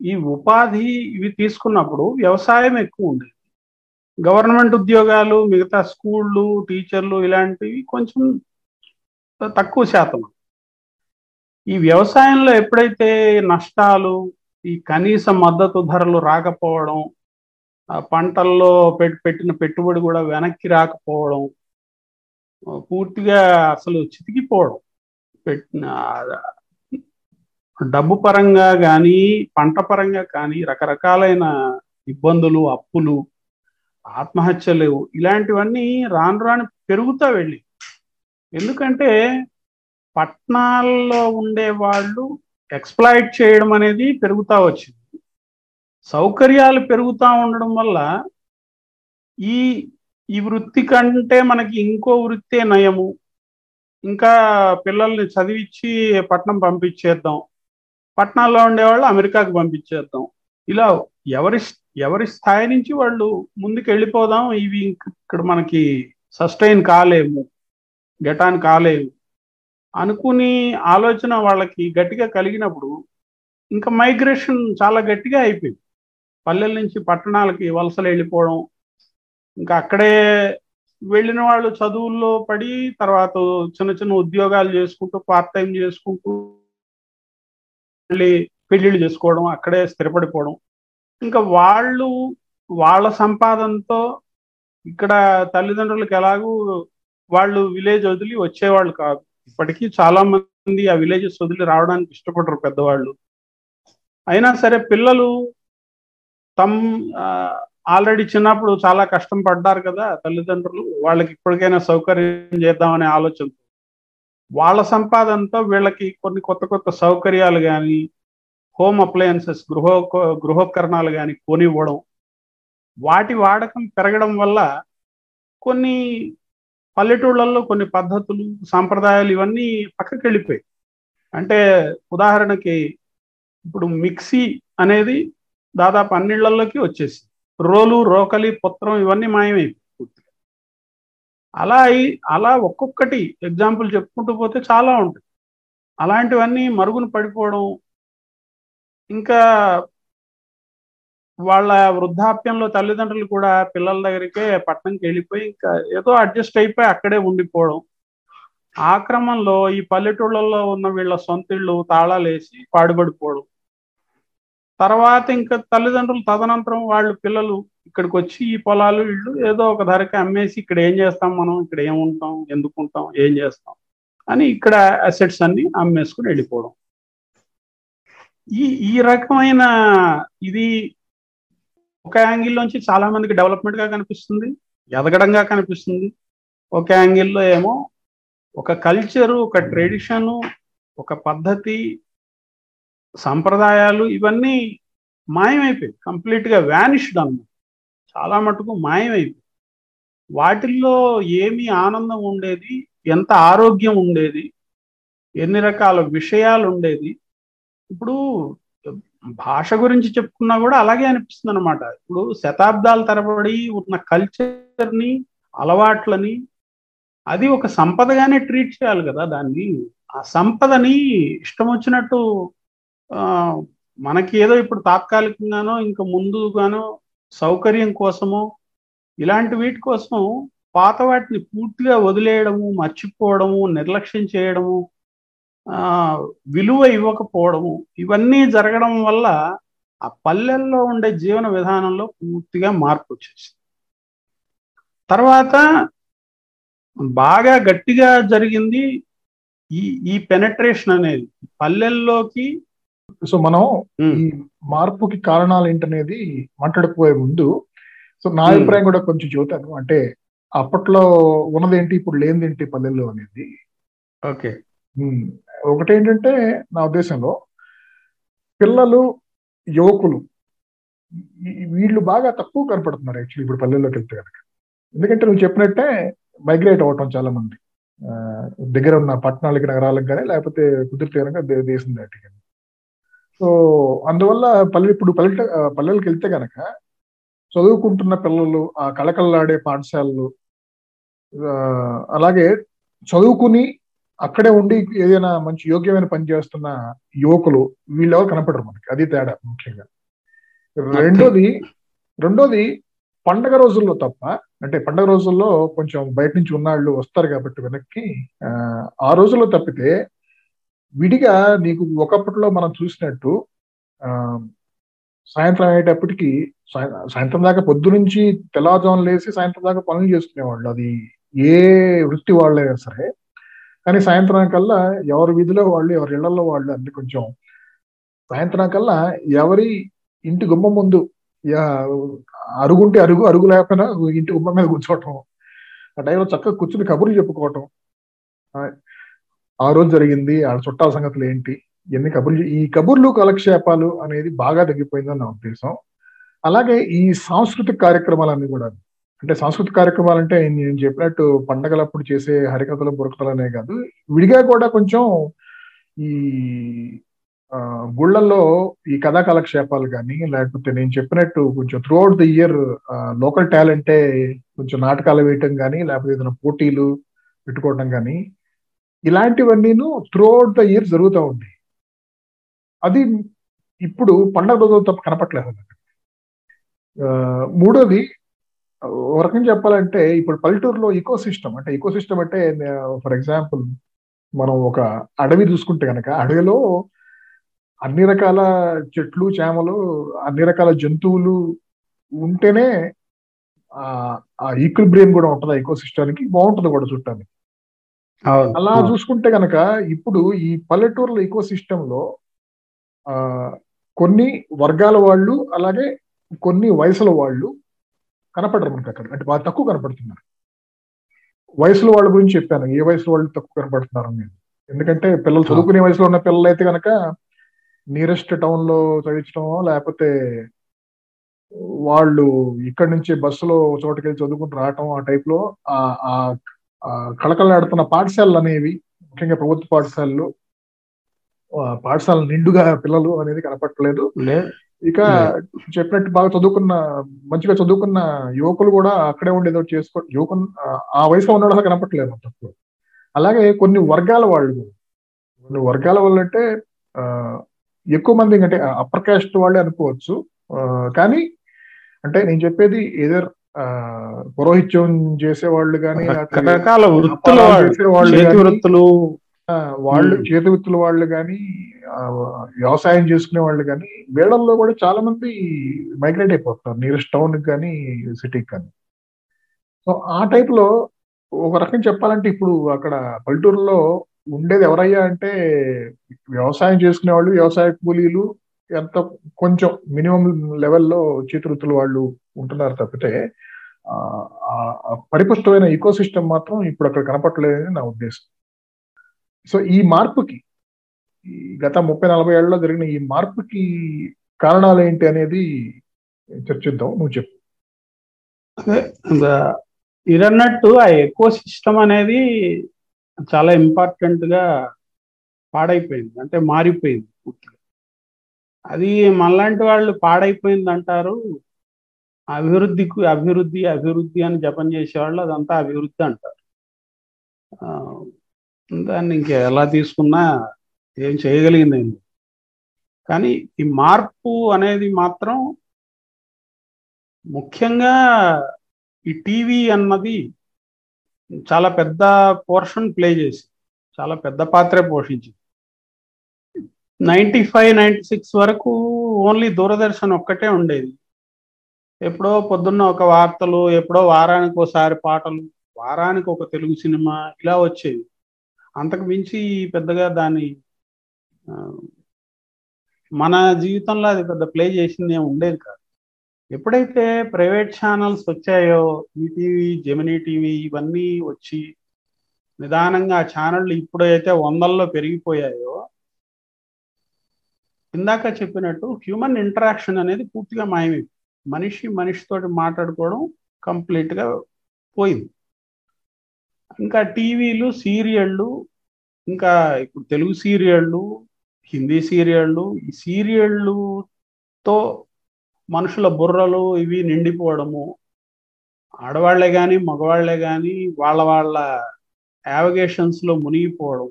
ఈ ఉపాధి ఇవి తీసుకున్నప్పుడు వ్యవసాయం ఎక్కువ ఉండేది. గవర్నమెంట్ ఉద్యోగాలు మిగతా స్కూళ్ళు టీచర్లు ఇలాంటివి కొంచెం తక్కువ శాతం. ఈ వ్యవసాయంలో ఎప్పుడైతే నష్టాలు ఈ కనీస మద్దతు ధరలు రాకపోవడం ఆ పంటల్లో పెట్టిన పెట్టుబడి కూడా వెనక్కి రాకపోవడం పూర్తిగా అసలు చితికిపోవడం. పెట్టిన డబ్బు పరంగా కానీ పంట పరంగా కానీ రకరకాలైన ఇబ్బందులు అప్పులు ఆత్మహత్యలు ఇలాంటివన్నీ రాను రాను పెరుగుతా వెళ్ళి ఎందుకంటే పట్టణాల్లో ఉండే వాళ్ళు ఎక్స్ప్లాయిట్ చేయడం అనేది పెరుగుతూ వచ్చింది. సౌకర్యాలు పెరుగుతూ ఉండడం వల్ల ఈ ఈ వృత్తి కంటే మనకి ఇంకో వృత్తే నయము. ఇంకా పిల్లల్ని చదివించి పట్నం పంపించేద్దాం. పట్టణాల్లో ఉండేవాళ్ళు అమెరికాకి పంపించేద్దాం. ఇలా ఎవరి ఎవరి స్థాయి నుంచి వాళ్ళు ముందుకు వెళ్ళిపోదాం ఇవి ఇక్కడ మనకి సస్టైన్ కాలేము. గెటాన్ కాలేము అనుకుని ఆలోచన వాళ్ళకి గట్టిగా కలిగినప్పుడు ఇంకా మైగ్రేషన్ చాలా గట్టిగా అయిపోయింది. పల్లెల నుంచి పట్టణాలకి వలసలు వెళ్ళిపోవడం ఇంకా అక్కడే వెళ్ళిన వాళ్ళు చదువుల్లో పడి తర్వాత చిన్న చిన్న ఉద్యోగాలు చేసుకుంటూ పార్ట్ టైం చేసుకుంటూ మళ్ళీ పెళ్ళిళ్ళు చేసుకోవడం అక్కడే స్థిరపడిపోవడం. ఇంకా వాళ్ళు వాళ్ళ సంపాదనతో ఇక్కడ తల్లిదండ్రులకు ఎలాగూ వాళ్ళు విలేజ్ వదిలి వచ్చేవాళ్ళు కాదు. ఇప్పటికీ చాలా మంది ఆ విలేజెస్ వదిలి రావడానికి ఇష్టపడరు పెద్దవాళ్ళు. అయినా సరే పిల్లలు తమ్ ఆల్రెడీ చిన్నప్పుడు చాలా కష్టం పడ్డారు కదా తల్లిదండ్రులు. వాళ్ళకి ఇప్పటికైనా సౌకర్యం చేద్దామనే ఆలోచన. వాళ్ళ సంపాదనతో వీళ్ళకి కొన్ని కొత్త కొత్త సౌకర్యాలు కానీ హోమ్ అప్లయన్సెస్ గృహ గృహోపకరణాలు కానీ కొనివ్వడం. వాటి వాడకం పెరగడం వల్ల కొన్ని పల్లెటూళ్ళల్లో కొన్ని పద్ధతులు సాంప్రదాయాలు ఇవన్నీ పక్కకి వెళ్ళిపోయాయి. అంటే ఉదాహరణకి ఇప్పుడు మిక్సీ అనేది దాదాపు అన్నిళ్ళలోకి వచ్చేసి రోలు రోకలి పుత్రం ఇవన్నీ మాయమైపోయి పూర్తిగా అలా అలా ఒక్కొక్కటి ఎగ్జాంపుల్ చెప్పుకుంటూ పోతే చాలా ఉంటాయి. అలాంటివన్నీ మరుగున పడిపోవడం ఇంకా వాళ్ళ వృద్ధాప్యంలో తల్లిదండ్రులు కూడా పిల్లల దగ్గరికే పట్టణంకి వెళ్ళిపోయి ఇంకా ఏదో అడ్జస్ట్ అయిపోయి అక్కడే ఉండిపోవడం. ఆ క్రమంలో ఈ పల్లెటూళ్ళల్లో ఉన్న వీళ్ళ సొంత ఇళ్ళు తాళాలు వేసి తర్వాత ఇంకా తల్లిదండ్రులు తదనంతరం వాళ్ళు పిల్లలు ఇక్కడికి వచ్చి ఈ పొలాలు ఇళ్ళు ఏదో ఒక ధరకి అమ్మేసి ఇక్కడ ఏం చేస్తాం మనం? ఇక్కడ ఏముంటాం ఎందుకుంటాం ఏం చేస్తాం? అని ఇక్కడ అసెట్స్ అన్ని అమ్మేసుకుని వెళ్ళిపోవడం. ఈ ఈ రకమైన ఇది ఒక యాంగిల్లోంచి చాలా మందికి డెవలప్మెంట్గా కనిపిస్తుంది. ఎదగడంగా కనిపిస్తుంది. ఒక యాంగిల్లో ఏమో ఒక కల్చరు ఒక ట్రెడిషను ఒక పద్ధతి సంప్రదాయాలు ఇవన్నీ మాయమైపోయాయి. కంప్లీట్గా వ్యానిష్డ్ అన్నమాట. చాలా మటుకు మాయమైపోయి వాటిల్లో ఏమి ఆనందం ఉండేది? ఎంత ఆరోగ్యం ఉండేది? ఎన్ని రకాల విషయాలు ఉండేది? ఇప్పుడు భాష గురించి చెప్పుకున్నా కూడా అలాగే అనిపిస్తుంది అనమాట ఇప్పుడు శతాబ్దాల తరబడి ఉన్న కల్చర్ని అలవాట్లని అది ఒక సంపదగానే ట్రీట్ చేయాలి కదా దాన్ని. ఆ సంపదని ఇష్టం వచ్చినట్టు మనకి ఏదో ఇప్పుడు తాత్కాలికంగానో ఇంకా ముందుగానో సౌకర్యం కోసమో ఇలాంటి వీటి కోసం పాత వాటిని పూర్తిగా వదిలేయడము మర్చిపోవడము నిర్లక్ష్యం చేయడము విలువ ఇవ్వకపోవడము ఇవన్నీ జరగడం వల్ల ఆ పల్లెల్లో ఉండే జీవన విధానంలో పూర్తిగా మార్పు వచ్చేసింది. తర్వాత బాగా గట్టిగా జరిగింది ఈ ఈ పెనట్రేషన్ అనేది. పల్లెల్లోకి సో మనం ఈ మార్పుకి కారణాలు ఏంటనేది మాట్లాడిపోయే ముందు సో నా అభిప్రాయం కూడా కొంచెం చూతాను అంటే అప్పట్లో ఉన్నదేంటి ఇప్పుడు లేనిదేంటి పల్లెల్లో అనేది. ఓకే. ఒకటేంటంటే నా ఉద్దేశంలో పిల్లలు యువకులు వీళ్ళు బాగా తక్కువ కనపడుతున్నారు యాక్చువల్లీ ఇప్పుడు పల్లెల్లోకి వెళ్తే కనుక ఎందుకంటే నువ్వు చెప్పినట్టే మైగ్రేట్ అవ్వటం చాలా మంది దగ్గర ఉన్న పట్టణాలకి నగరాలకు కానీ లేకపోతే కుదిరితే కనుక దేశం దాటి కానీ సో అందువల్ల పల్లె ఇప్పుడు పల్లె పల్లెలకు వెళ్తే కనుక చదువుకుంటున్న పిల్లలు ఆ కళకళలాడే పాఠశాలలు అలాగే చదువుకుని అక్కడే ఉండి ఏదైనా మంచి యోగ్యమైన పని చేస్తున్న యువకులు వీళ్ళెవరు కనపడరు మనకి. అది తేడా ముఖ్యంగా. రెండోది రెండోది పండగ రోజుల్లో తప్ప అంటే పండగ రోజుల్లో కొంచెం బయట నుంచి ఉన్నాళ్ళు వస్తారు కాబట్టి వెనక్కి ఆ రోజుల్లో తప్పితే విడిగా నీకు ఒకప్పట్లో మనం చూసినట్టు ఆ సాయంత్రం అయ్యేటప్పటికి సాయంత్రం దాకా పొద్దు నుంచి తెల్లవారుజామున లేసి సాయంత్రం దాకా పనులు చేసుకునేవాళ్ళు. అది ఏ వృత్తి వాళ్ళైనా సరే. కానీ సాయంత్రం కల్లా ఎవరి వీధిలో వాళ్ళు ఎవరి ఇళ్ళలో వాళ్ళు అన్ని కొంచెం సాయంత్రం కల్లా ఎవరి ఇంటి గుమ్మ ముందు అరుగుంటే అరుగు అరుగు లేకపోయినా ఇంటి గుమ్మ మీద కూర్చోవటం ఆ టైంలో చక్కగా కూర్చుని కబుర్లు చెప్పుకోవటం ఆ రోజు జరిగింది ఆ చుట్టాల సంగతులు ఏంటి ఎన్ని కబుర్లు ఈ కబుర్లు కాలక్షేపాలు అనేది బాగా తగ్గిపోయిందని నా ఉద్దేశం. అలాగే ఈ సాంస్కృతిక కార్యక్రమాలన్నీ కూడా అంటే సాంస్కృతిక కార్యక్రమాలు అంటే నేను చెప్పినట్టు పండగలప్పుడు చేసే హరికథలు బురకథలు అనే కాదు విడిగా కూడా కొంచెం ఈ గుళ్ళల్లో ఈ కథా కాలక్షేపాలు కానీ లేకపోతే నేను చెప్పినట్టు కొంచెం throughout the year local టాలెంటే కొంచెం నాటకాలు వేయటం కానీ లేకపోతే ఏదైనా పోటీలు పెట్టుకోవటం కానీ ఇలాంటివన్నీను త్రూ అవుట్ ద ఇయర్ జరుగుతూ ఉంది అది ఇప్పుడు పండగ రోజులు తప్ప కనపట్లేదు మూడోది ఒక రకం చెప్పాలంటే ఇప్పుడు పల్లెటూరులో ఈకో సిస్టమ్ అంటే ఈకో సిస్టమ్ అంటే ఫర్ ఎగ్జాంపుల్ మనం ఒక అడవి చూసుకుంటే కనుక అడవిలో అన్ని రకాల చెట్లు చేమలు అన్ని రకాల జంతువులు ఉంటేనే ఆ ఈక్విబ్రియం కూడా ఉంటుంది ఈకో సిస్టానికి బాగుంటుంది కూడా చుట్టానికి. అలా చూసుకుంటే కనుక ఇప్పుడు ఈ పల్లెటూరుల ఈకో సిస్టంలో ఆ కొన్ని వర్గాల వాళ్ళు అలాగే కొన్ని వయసుల వాళ్ళు కనపడరు మనకి అక్కడ. అంటే బాగా తక్కువ కనపడుతున్నారు. వయసుల వాళ్ళ గురించి చెప్పాను. ఏ వయసులో వాళ్ళు తక్కువ కనపడుతున్నారు నేను. ఎందుకంటే పిల్లలు చదువుకునే వయసులో ఉన్న పిల్లలు అయితే కనుక నియరెస్ట్ టౌన్లో చదివించడం లేకపోతే వాళ్ళు ఇక్కడి నుంచి బస్సులో చోటుకి వెళ్ళి చదువుకుని రావటం ఆ టైప్లో ఆ కళకళలాడుతున్న పాఠశాలలు అనేవి ముఖ్యంగా ప్రభుత్వ పాఠశాలలు పాఠశాల నిండుగా పిల్లలు అనేది కనపట్టలేదు ఇక చెప్పినట్టు బాగా చదువుకున్న మంచిగా చదువుకున్న యువకులు కూడా అక్కడే ఉండి ఏదో చేసుకో యువకులు ఆ వయసులో ఉన్నాడు కనపట్టలేదు తక్కువ అలాగే కొన్ని వర్గాల వాళ్ళు కొన్ని వర్గాల వాళ్ళు అంటే ఎక్కువ మంది అంటే అప్పర్ కాస్ట్ వాళ్ళే అనుకోవచ్చు. కానీ అంటే నేను చెప్పేది ఏదర్ పురోహిత్యం చేసే వాళ్ళు కానీ రకరకాల వృత్తులు వృత్తులు. వాళ్ళు చేతి వృత్తుల వాళ్ళు కానీ వ్యవసాయం చేసుకునే వాళ్ళు కానీ వీళ్ళల్లో కూడా చాలా మంది మైగ్రేట్ అయిపోతున్నారు. నియరెస్ట్ టౌన్ కానీ సిటీకి కానీ సో ఆ టైప్లో ఒక రకం చెప్పాలంటే ఇప్పుడు అక్కడ పల్లెటూరులో ఉండేది ఎవరయ్యా అంటే వ్యవసాయం చేసుకునే వాళ్ళు వ్యవసాయ కూలీలు ఎంత కొంచెం మినిమం లెవెల్లో చేతివృత్తులు వాళ్ళు ఉంటున్నారు తప్పితే పరిపుష్టమైన ఈకో సిస్టమ్ మాత్రం ఇప్పుడు అక్కడ కనపట్లేదని నా ఉద్దేశం. సో ఈ మార్పుకి గత ముప్పై నలభై ఏళ్ళలో జరిగిన ఈ మార్పుకి కారణాలు ఏంటి అనేది చర్చిద్దాం నువ్వు చెప్పు. ఇరన్నట్టు ఆ ఎకో సిస్టమ్ అనేది చాలా ఇంపార్టెంట్గా పాడైపోయింది అంటే మారిపోయింది పూర్తిగా. అది మనలాంటి వాళ్ళు పాడైపోయింది అంటారు అభివృద్ధికి అభివృద్ధి అభివృద్ధి అని జపం చేసేవాళ్ళు అదంతా అభివృద్ధి అంటారు. దాన్ని ఇంకా ఎలా తీసుకున్నా ఏం చేయగలిగింది కానీ ఈ మార్పు అనేది మాత్రం ముఖ్యంగా ఈ టీవీ అన్నది చాలా పెద్ద పోర్షన్ ప్లే చేసి చాలా పెద్ద పాత్రే పోషించింది. నైంటీ ఫైవ్ నైంటీ సిక్స్ వరకు ఓన్లీ దూరదర్శన్ ఒక్కటే ఉండేది. ఎప్పుడో పొద్దున్న ఒక వార్తలు ఎప్పుడో వారానికి ఒకసారి పాటలు వారానికి ఒక తెలుగు సినిమా ఇలా వచ్చేవి. అంతకు మించి పెద్దగా దాన్ని మన జీవితంలో అది పెద్ద ప్లే చేసింది ఏమి ఉండేది కాదు. ఎప్పుడైతే ప్రైవేట్ ఛానల్స్ వచ్చాయో ఈటీవీ జెమినీ టీవీ ఇవన్నీ వచ్చి నిదానంగా ఆ ఛానళ్ళు ఇప్పుడైతే వందల్లో పెరిగిపోయాయో ఇందాక చెప్పినట్టు హ్యూమన్ ఇంటరాక్షన్ అనేది పూర్తిగా మాయమైపోయింది. మనిషి మనిషితోటి మాట్లాడుకోవడం కంప్లీట్గా పోయింది. ఇంకా టీవీలు సీరియళ్ళు ఇంకా ఇప్పుడు తెలుగు సీరియళ్ళు హిందీ సీరియళ్ళు ఈ సీరియళ్ళుతో మనుషుల బుర్రలు ఇవి నిండిపోవడము ఆడవాళ్ళే కానీ మగవాళ్ళే కానీ వాళ్ళ వాళ్ళ యావిగేషన్స్లో మునిగిపోవడం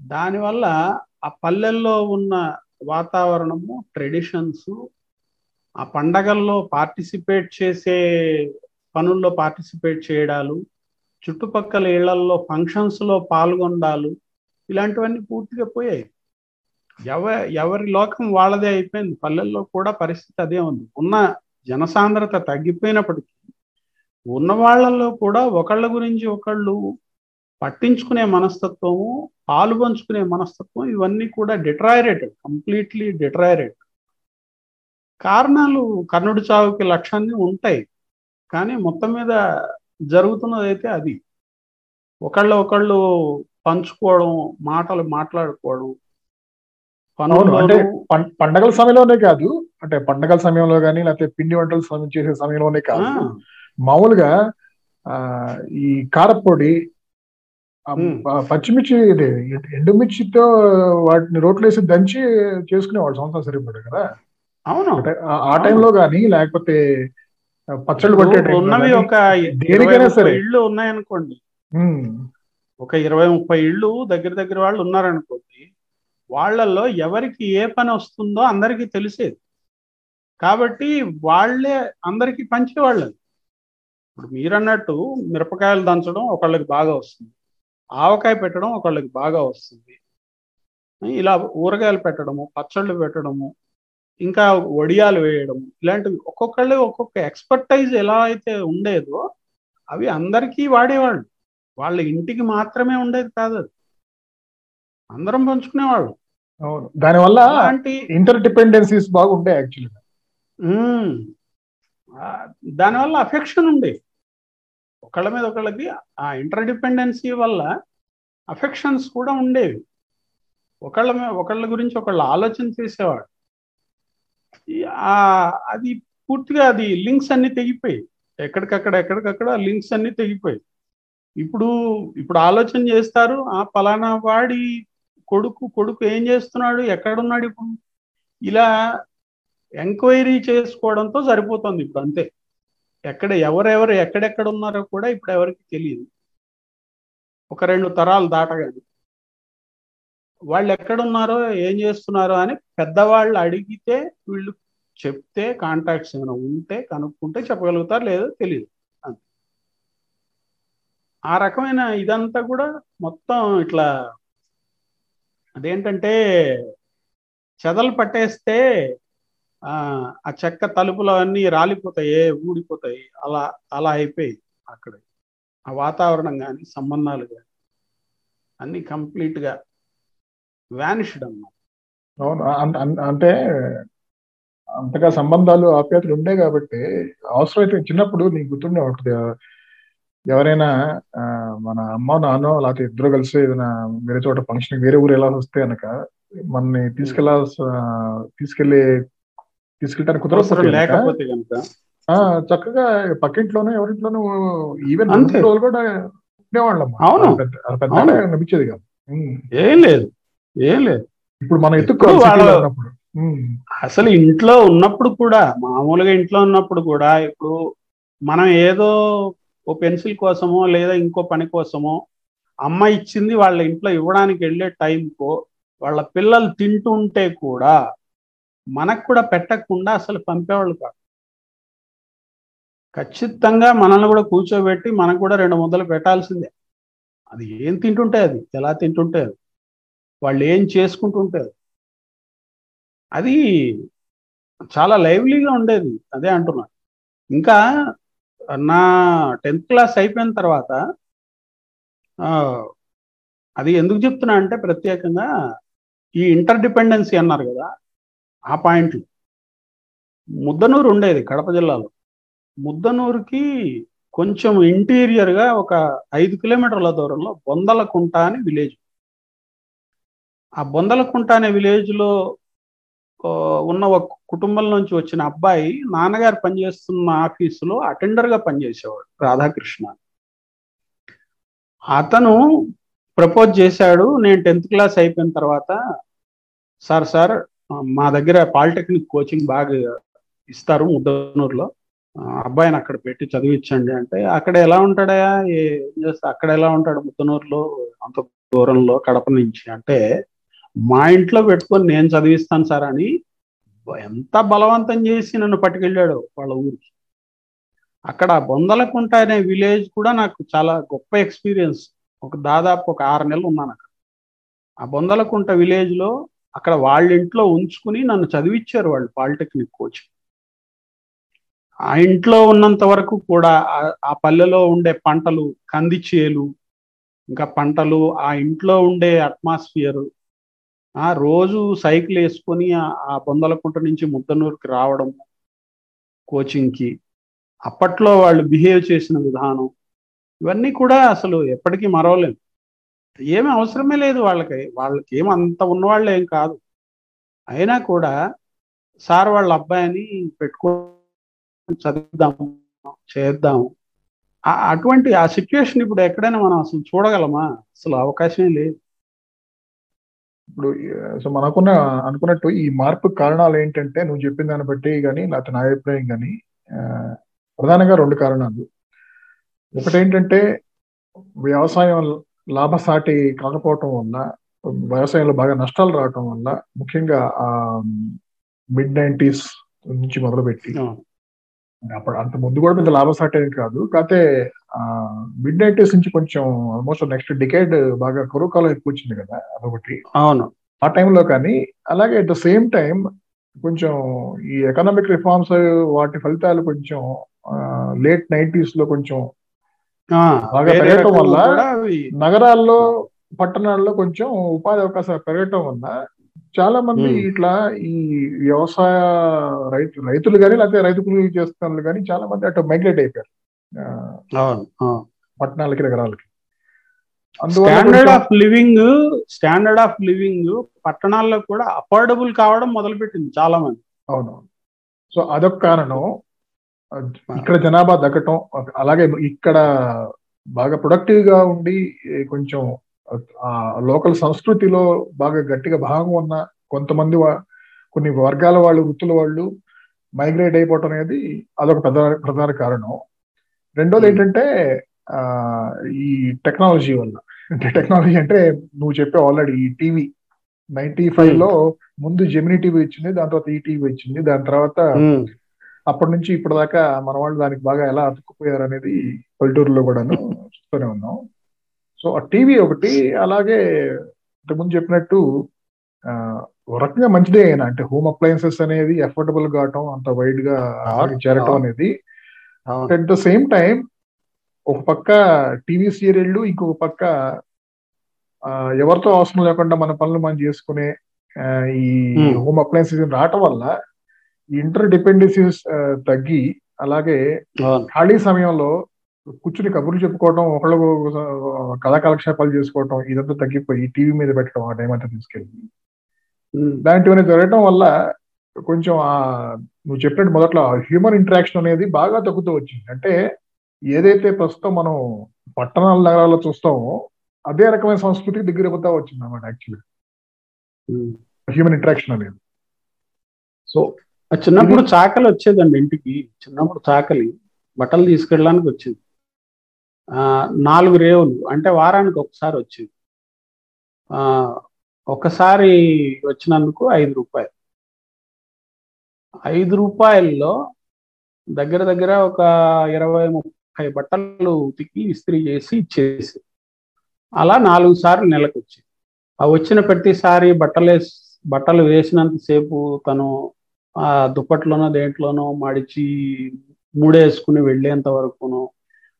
దానివల్ల ఆ పల్లెల్లో ఉన్న వాతావరణము ట్రెడిషన్స్ ఆ పండగల్లో పార్టిసిపేట్ చేసే పనుల్లో పార్టిసిపేట్ చేయడాలు చుట్టుపక్కల ఇళ్ళల్లో ఫంక్షన్స్లో పాల్గొండాలు ఇలాంటివన్నీ పూర్తిగా పోయాయి. ఎవ ఎవరి లోకం వాళ్ళదే అయిపోయింది. పల్లెల్లో కూడా పరిస్థితి అదే ఉంది. ఉన్న జనసాంద్రత తగ్గిపోయినప్పటికీ ఉన్న వాళ్ళల్లో కూడా ఒకళ్ళ గురించి ఒకళ్ళు పట్టించుకునే మనస్తత్వము పాలు పంచుకునే మనస్తత్వం ఇవన్నీ కూడా డిట్రాయరేటెడ్ కంప్లీట్లీ డిట్రాయరేట్ కారణాలు కర్ణుడి చావుకి లక్ష్యాన్ని ఉంటాయి. కానీ మొత్తం మీద జరుగుతున్నది అయితే అది. ఒకళ్ళు ఒకళ్ళు పంచుకోవడం మాటలు మాట్లాడుకోవడం అంటే పండగల సమయంలోనే కాదు అంటే పండగల సమయంలో కానీ లేకపోతే పిండి వంటలు సమయం చేసే సమయంలోనే కాదు. మామూలుగా ఆ ఈ కారపొడి పచ్చిమిర్చి ఇది ఎండుమిర్చితో వాటిని రోట్లు వేసి దంచి చేసుకునేవాళ్ళు సంవత్సరం సరిపడు కదా? అవును. ఆ- టైంలో కానీ లేకపోతే పచ్చళ్ళు ఉన్నవి ఒక దేనికైనా సరే. ఇళ్ళు ఉన్నాయనుకోండి. ఒక ఇరవై ముప్పై ఇళ్ళు దగ్గర దగ్గర వాళ్ళు ఉన్నారనుకోండి వాళ్ళల్లో ఎవరికి ఏ పని వస్తుందో అందరికీ తెలిసేది. కాబట్టి వాళ్ళే అందరికీ పంచేవాళ్ళు. ఇప్పుడు మీరన్నట్టు మిరపకాయలు దంచడం ఒకళ్ళకి బాగా వస్తుంది. ఆవకాయ పెట్టడం ఒకళ్ళకి బాగా వస్తుంది. ఇలా ఊరగాయలు పెట్టడము పచ్చళ్ళు పెట్టడము ఇంకా వడియాలు వేయడం ఇలాంటివి ఒక్కొక్కళ్ళు ఒక్కొక్క ఎక్స్పర్టైజ్ ఎలా అయితే ఉండేదో అవి అందరికీ వాడేవాళ్ళు. వాళ్ళ ఇంటికి మాత్రమే ఉండేది కాదు అది. అందరం పంచుకునేవాళ్ళు. అవును. దానివల్ల అలాంటి ఇంటర్ డిపెండెన్సీస్ బాగుంటాయి యాక్చువల్గా దానివల్ల అఫెక్షన్ ఉంది ఒకళ్ళ మీద ఒకళ్ళకి ఆ ఇంటర్ డిపెండెన్సీ వల్ల అఫెక్షన్స్ కూడా ఉండేవి. ఒకళ్ళ మీద ఒకళ్ళ గురించి ఒకళ్ళు ఆలోచన చేసేవాడు అది పూర్తిగా అది లింక్స్ అన్ని తెగిపోయి ఎక్కడికక్కడ ఎక్కడికక్కడ లింక్స్ అన్ని తెగిపోయి ఇప్పుడు ఇప్పుడు ఆలోచన చేస్తారు ఆ పలానా వాడి కొడుకు కొడుకు ఏం చేస్తున్నాడు ఎక్కడున్నాడు ఇప్పుడు? ఇలా ఎంక్వైరీ చేసుకోవడంతో సరిపోతుంది ఇప్పుడు అంతే. ఎక్కడ ఎవరెవరు ఎక్కడెక్కడ ఉన్నారో కూడా ఇప్పుడు ఎవరికి తెలియదు. ఒక రెండు తరాలు దాటగానే వాళ్ళు ఎక్కడున్నారో ఏం చేస్తున్నారో అని పెద్దవాళ్ళు అడిగితే వీళ్ళు చెప్తే కాంటాక్ట్స్ ఏమైనా ఉంటే కనుక్కుంటే చెప్పగలుగుతారు లేదో తెలియదు ఆ రకమైన ఇదంతా కూడా మొత్తం ఇట్లా అదేంటంటే చెదలు పట్టేస్తే ఆ ఆ చెక్క తలుపులు అన్నీ రాలిపోతాయి ఊడిపోతాయి. అలా అలా అయిపోయి అక్కడ. ఆ వాతావరణం కానీ సంబంధాలు కానీ అన్ని కంప్లీట్గా వ్యానిష్డ్ అన్నమాట అవును అంటే అంతగా సంబంధాలు ఆప్యాయతలు ఉండే కాబట్టి అవసరమైతే చిన్నప్పుడు నీకు గుర్తుండే ఉంటుంది ఎవరైనా మన అమ్మ నాన్న లేకపోతే ఇద్దరు కలిసి ఏదైనా వేరే చోట ఫంక్షన్ వేరే ఊరు ఎలా వస్తే కనుక మనని తీసుకెళ్ళాల్సి తీసుకెళ్ళి తీసుకెళ్ళడానికి అవసరం కుదరకపోతే చక్కగా పక్కింట్లోనో ఎవరింట్లోనూ ఈవెన్ అంతే. రోజులు కూడా ఉండేవాళ్ళం అవును. పెద్ద. అనిపించేది కాదు. ఏం లేదు ఏం లేదు. ఇప్పుడు మనం ఉమ్. అసలు ఇంట్లో ఉన్నప్పుడు కూడా మామూలుగా ఇంట్లో ఉన్నప్పుడు కూడా ఇప్పుడు మనం ఏదో ఓ పెన్సిల్ కోసమో లేదా ఇంకో పని కోసమో అమ్మ ఇచ్చింది వాళ్ళ ఇంట్లో ఇవ్వడానికి వెళ్ళే టైంకో వాళ్ళ పిల్లలు తింటుంటే కూడా మనకు కూడా పెట్టకుండా అసలు పంపేవాళ్ళు కాదు. ఖచ్చితంగా మనల్ని కూడా కూర్చోబెట్టి మనకు కూడా రెండు ముద్దలు పెట్టాల్సిందే. అది ఏం తింటుంటే అది? ఎలా తింటుంటే అది? వాళ్ళు ఏం చేసుకుంటుంటారు అది అది చాలా లైవ్లీగా ఉండేది. అదే అంటున్నా. ఇంకా నా టెన్త్ క్లాస్ అయిపోయిన తర్వాత ఆ, అది ఎందుకు చెప్తున్నా అంటే ప్రత్యేకంగా ఈ ఇంటర్ డిపెండెన్సీ అన్నారు కదా ఆ పాయింట్లు. ముద్దనూరు ఉండేది కడప జిల్లాలో. ముద్దనూరుకి కొంచెం ఇంటీరియర్గా ఒక ఐదు కిలోమీటర్ల దూరంలో బొందలకుంట అని విలేజ్. ఆ బొందలకుంట అనే విలేజ్లో ఉన్న ఒక కుటుంబం నుంచి వచ్చిన అబ్బాయి నాన్నగారు పనిచేస్తున్న ఆఫీసులో అటెండర్గా పనిచేసేవాడు రాధాకృష్ణ. అతను ప్రపోజ్ చేశాడు. నేను టెన్త్ క్లాస్ అయిపోయిన తర్వాత సార్ సార్ మా దగ్గర పాలిటెక్నిక్ కోచింగ్ బాగా ఇస్తారు ముద్దనూరులో. అబ్బాయిని అక్కడ పెట్టి చదివించండి. అంటే అక్కడ ఎలా ఉంటాడయా ఏం చేస్తా? అక్కడ ఎలా ఉంటాడు ముద్దనూరులో? అంత దూరంలో కడప నుంచి. అంటే మా ఇంట్లో పెట్టుకొని నేను చదివిస్తాను సార్ అని ఎంత బలవంతం చేసి నన్ను పట్టుకెళ్ళాడు వాళ్ళ ఊరికి. అక్కడ బొందలకుంట అనే విలేజ్ కూడా నాకు చాలా గొప్ప ఎక్స్పీరియన్స్. ఒక దాదాపు ఒక ఆరు నెలలు ఉన్నాను అక్కడ. ఆ బొందలకుంట విలేజ్లో అక్కడ వాళ్ళ ఇంట్లో ఉంచుకుని నన్ను చదివించారు వాళ్ళు పాలిటెక్నిక్ కోచ్. ఆ ఇంట్లో ఉన్నంత వరకు కూడా ఆ- ఆ పల్లెలో ఉండే పంటలు కంది చేలు ఇంకా పంటలు ఆ ఇంట్లో ఉండే అట్మాస్ఫియర్ ఆ రోజు సైకిల్ వేసుకొని ఆ- బొందలకుంట నుంచి ముద్దనూరుకి రావడం కోచింగ్కి అప్పట్లో వాళ్ళు బిహేవ్ చేసిన విధానం ఇవన్నీ కూడా అసలు ఎప్పటికీ మరవలేము ఏమి అవసరమే లేదు వాళ్ళకి వాళ్ళకి ఏం అంత ఉన్నవాళ్ళు ఏం కాదు. అయినా కూడా సార్ వాళ్ళ అబ్బాయిని పెట్టుకో చదివిద్దాము చేద్దాము అటువంటి ఆ సిచ్యువేషన్ ఇప్పుడు ఎక్కడైనా మనం అసలు చూడగలమా? అసలు అవకాశమే లేదు. ఇప్పుడు uh, సో మనకున్న అనుకున్నట్టు ఈ మార్పు కారణాలు ఏంటంటే నువ్వు చెప్పిన దాన్ని బట్టి కానీ లేకపోతే నా అభిప్రాయం కానీ uh, ప్రధానంగా రెండు కారణాలు. ఒకటేంటంటే వ్యవసాయం లాభసాటి కాకపోవటం వల్ల వ్యవసాయంలో బాగా నష్టాలు రావటం వల్ల ముఖ్యంగా ఆ మిడ్ నైంటీస్ నుంచి మొదలుపెట్టి అప్పుడు అంత ముందు కూడా పెద్ద లాభసాటి ఏం కాదు. కాకపోతే మిడ్ నైంటీస్ నుంచి కొంచెం ఆల్మోస్ట్ నెక్స్ట్ డికేడ్ బాగా కరువు కాలం ఎక్కువ వచ్చింది కదా అదొకటి. అవును. ఆ టైంలో కానీ అలాగే అట్ ద సేమ్ టైం కొంచెం ఈ ఎకనామిక్ రిఫార్మ్స్ వాటి ఫలితాలు కొంచెం లేట్ నైంటీస్లో కొంచెం బాగా పెరగటం వల్ల నగరాల్లో పట్టణాల్లో కొంచెం ఉపాధి అవకాశాలు పెరగటం వల్ల చాలా మంది. ఇట్లా ఈ వ్యవసాయ రైతు రైతులు కానీ లేకపోతే రైతు కూలీలు చేస్తున్న కానీ చాలా మంది అటు మైగ్రేట్ అయిపోయారు. పట్టణాలకి నగరాలకి standard of living standard of living పట్టణాల్లో కూడా అఫోర్డబుల్ కావడం మొదలుపెట్టింది చాలా మంది. అవును సో అదొక కారణం. ఇక్కడ జనాభా తగ్గటం అలాగే ఇక్కడ బాగా ప్రొడక్టివ్గా ఉండి కొంచెం ఆ లోకల్ సంస్కృతిలో బాగా గట్టిగా భాగం ఉన్న కొంతమంది కొన్ని వర్గాల వాళ్ళు వృత్తుల వాళ్ళు మైగ్రేట్ అయిపోవటం అనేది అదొక ప్రధాన ప్రధాన కారణం. రెండోది Hmm. ఏంటంటే ఆ ఈ టెక్నాలజీ వల్ల. అంటే టెక్నాలజీ అంటే నువ్వు చెప్పే ఆల్రెడీ ఈ టీవీ నైన్టీ ఫైవ్లో ముందు జెమినీ టీవీ వచ్చింది దాని తర్వాత ఈ టీవీ వచ్చింది దాని తర్వాత ఉమ్, అప్పటి నుంచి ఇప్పటిదాకా మన వాళ్ళు దానికి బాగా ఎలా అతుక్కుపోయారు అనేది పల్లెటూరులో కూడాను చూస్తూనే ఉన్నాం. సో ఆ టీవీ ఒకటి అలాగే ఇంతకుముందు చెప్పినట్టు ఒక రకంగా మంచిదే అయినా అంటే హోమ్ అప్లయన్సెస్ అనేది అఫోర్డబుల్ కావటం అంత వైడ్గా చేరటం. అనేది. అట్ ద సేమ్ టైం ఒక పక్క టీవీ సీరియళ్ళు ఇంకొక పక్క ఎవరితో అవసరం లేకుండా మన పనులు మనం చేసుకునే ఈ. హోమ్ అప్లయన్సెస్ రావటం వల్ల ఇంటర్ డిపెండెన్సీస్ తగ్గి అలాగే ఖాళీ సమయంలో కూర్చుని కబుర్లు చెప్పుకోవడం ఒకళ్ళు కళా కాలక్షేపాలు చేసుకోవడం ఇదంతా తగ్గిపోయి టీవీ మీద పెట్టడం ఆ టైం అంతా తీసుకెళ్ళి. ఉమ్, ఇలాంటివన్నీ జరగటం వల్ల కొంచెం ఆ నువ్వు చెప్పినట్టు మొదట్లో హ్యూమన్ ఇంటరాక్షన్ అనేది బాగా తగ్గుతూ వచ్చింది. అంటే ఏదైతే ప్రస్తుతం మనం పట్టణాల నగరాల్లో చూస్తామో అదే రకమైన సంస్కృతికి దగ్గర అవుతా వచ్చింది అన్నమాట యాక్చువల్లీ. హ్యూమన్ ఇంటరాక్షన్ అనేది. సో చిన్నప్పుడు చాకలి వచ్చేదండి ఇంటికి. చిన్నప్పుడు చాకలి. బట్టలు తీసుకెళ్ళడానికి వచ్చేది. నాలుగు రేవులు. అంటే వారానికి ఒకసారి వచ్చింది. ఆ ఒకసారి వచ్చినందుకు ఐదు రూపాయలు. ఐదు రూపాయల్లో దగ్గర దగ్గర ఒక ఇరవై ముప్పై బట్టలు ఉతికి ఇస్త్రీ చేసి ఇచ్చేసి అలా నాలుగు సార్లు నెలకు వచ్చింది. ఆ వచ్చిన ప్రతిసారి బట్టలు బట్టలు వేసినంతసేపు తను ఆ దుప్పట్లోనో దేంట్లోనో మడిచి మూడేసుకుని వెళ్ళేంత వరకును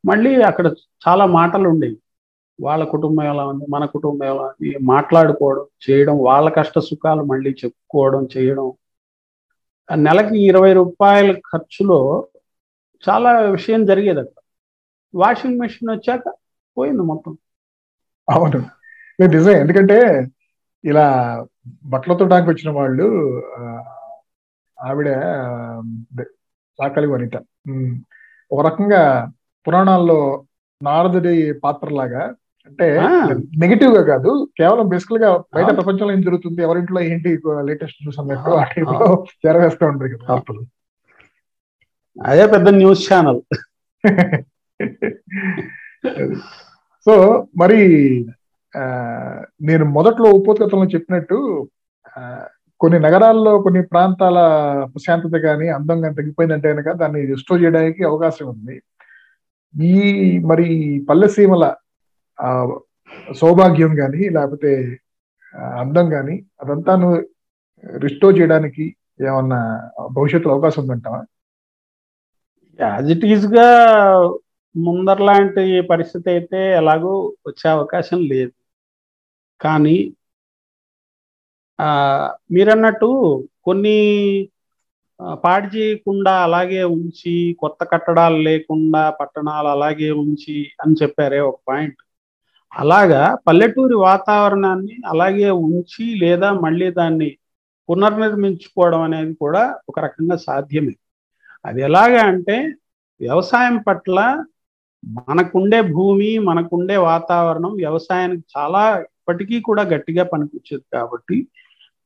మళ్ళీ అక్కడ చాలా మాటలు ఉండేవి. వాళ్ళ కుటుంబం ఎలా ఉంది? మన కుటుంబం ఎలా ఉంది? మాట్లాడుకోవడం చేయడం వాళ్ళ కష్ట సుఖాలు మళ్ళీ చెప్పుకోవడం చేయడం. నెలకి ఇరవై రూపాయల ఖర్చులో చాలా విషయం జరిగేది అక్కడ. వాషింగ్ మెషిన్ వచ్చాక పోయింది మొత్తం. అవును. లేదు నిజమే. ఎందుకంటే ఇలా బట్టలతో తోడానికి వచ్చిన వాళ్ళు ఆవిడ సాకలి వనిత. ఒక రకంగా పురాణాల్లో నారదుడి పాత్రలాగా అంటే. నెగిటివ్గా కాదు కేవలం బేసికల్గా బయట. ప్రపంచంలో ఏం జరుగుతుంది ఎవరింట్లో ఏంటి లేటెస్ట్ న్యూస్ అన్నట్టు ఆ. టైంలో చేరవేస్తూ ఉంటారు కదా వార్తలు అదే పెద్ద న్యూస్ ఛానల్ సో మరి నేను మొదట్లో ఉపోద్గతంలో చెప్పినట్టు కొన్ని నగరాల్లో కొన్ని ప్రాంతాల ప్రశాంతత కానీ అందం కానీ తగ్గిపోయిందంటే కనుక దాన్ని రిస్టోర్ చేయడానికి అవకాశం ఉంది ఈ మరి పల్లెసీమల సౌభాగ్యం కానీ లేకపోతే అందం కానీ అదంతా రిస్టోర్ చేయడానికి ఏమన్నా భవిష్యత్తులో అవకాశం ఉందంటావా? యాజ్ ఇట్ ఈస్గా ముందరలాంటి పరిస్థితి అయితే ఎలాగో వచ్చే అవకాశం లేదు. కానీ ఆ మీరన్నట్టు కొన్ని పాడు చేయకుండా అలాగే ఉంచి కొత్త కట్టడాలు లేకుండా పట్టణాలు అలాగే ఉంచి అని చెప్పారే ఒక పాయింట్. అలాగా పల్లెటూరి వాతావరణాన్ని అలాగే ఉంచి లేదా మళ్ళీ దాన్ని పునర్నిర్మించుకోవడం అనేది కూడా ఒక రకంగా సాధ్యమే. అది ఎలాగా అంటే వ్యవసాయం పట్ల మనకుండే భూమి మనకుండే వాతావరణం వ్యవసాయానికి చాలా ఇప్పటికీ కూడా గట్టిగా పనికొచ్చేది కాబట్టి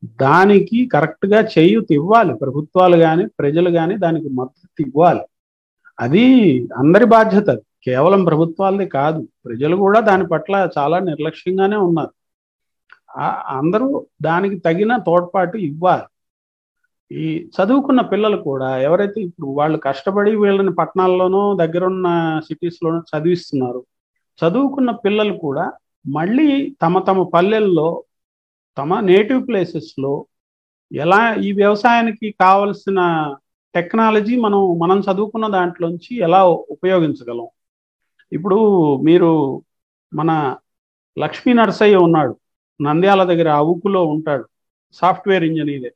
దానికి కరెక్ట్గా చేయూత ఇవ్వాలి. ప్రభుత్వాలు కానీ ప్రజలు కానీ దానికి మద్దతు ఇవ్వాలి. అది అందరి బాధ్యత. కేవలం ప్రభుత్వాలది కాదు. ప్రజలు కూడా దాని పట్ల చాలా నిర్లక్ష్యంగానే ఉన్నారు. అందరూ దానికి తగిన తోడ్పాటు ఇవ్వాలి. ఈ చదువుకున్న పిల్లలు కూడా ఎవరైతే ఇప్పుడు వాళ్ళు కష్టపడి వీళ్ళని పట్టణాల్లోనో దగ్గరున్న సిటీస్లోనో చదివిస్తున్నారు. చదువుకున్న పిల్లలు కూడా మళ్ళీ తమ తమ పల్లెల్లో తమ నేటివ్ ప్లేసెస్లో ఎలా ఈ వ్యవసాయానికి కావలసిన టెక్నాలజీ మనం మనం చదువుకున్న దాంట్లోంచి ఎలా ఉపయోగించగలం? ఇప్పుడు మీరు మన లక్ష్మీ నరసయ్య ఉన్నాడు. నంద్యాల దగ్గర అవుకులో ఉంటాడు. సాఫ్ట్వేర్ ఇంజనీరే.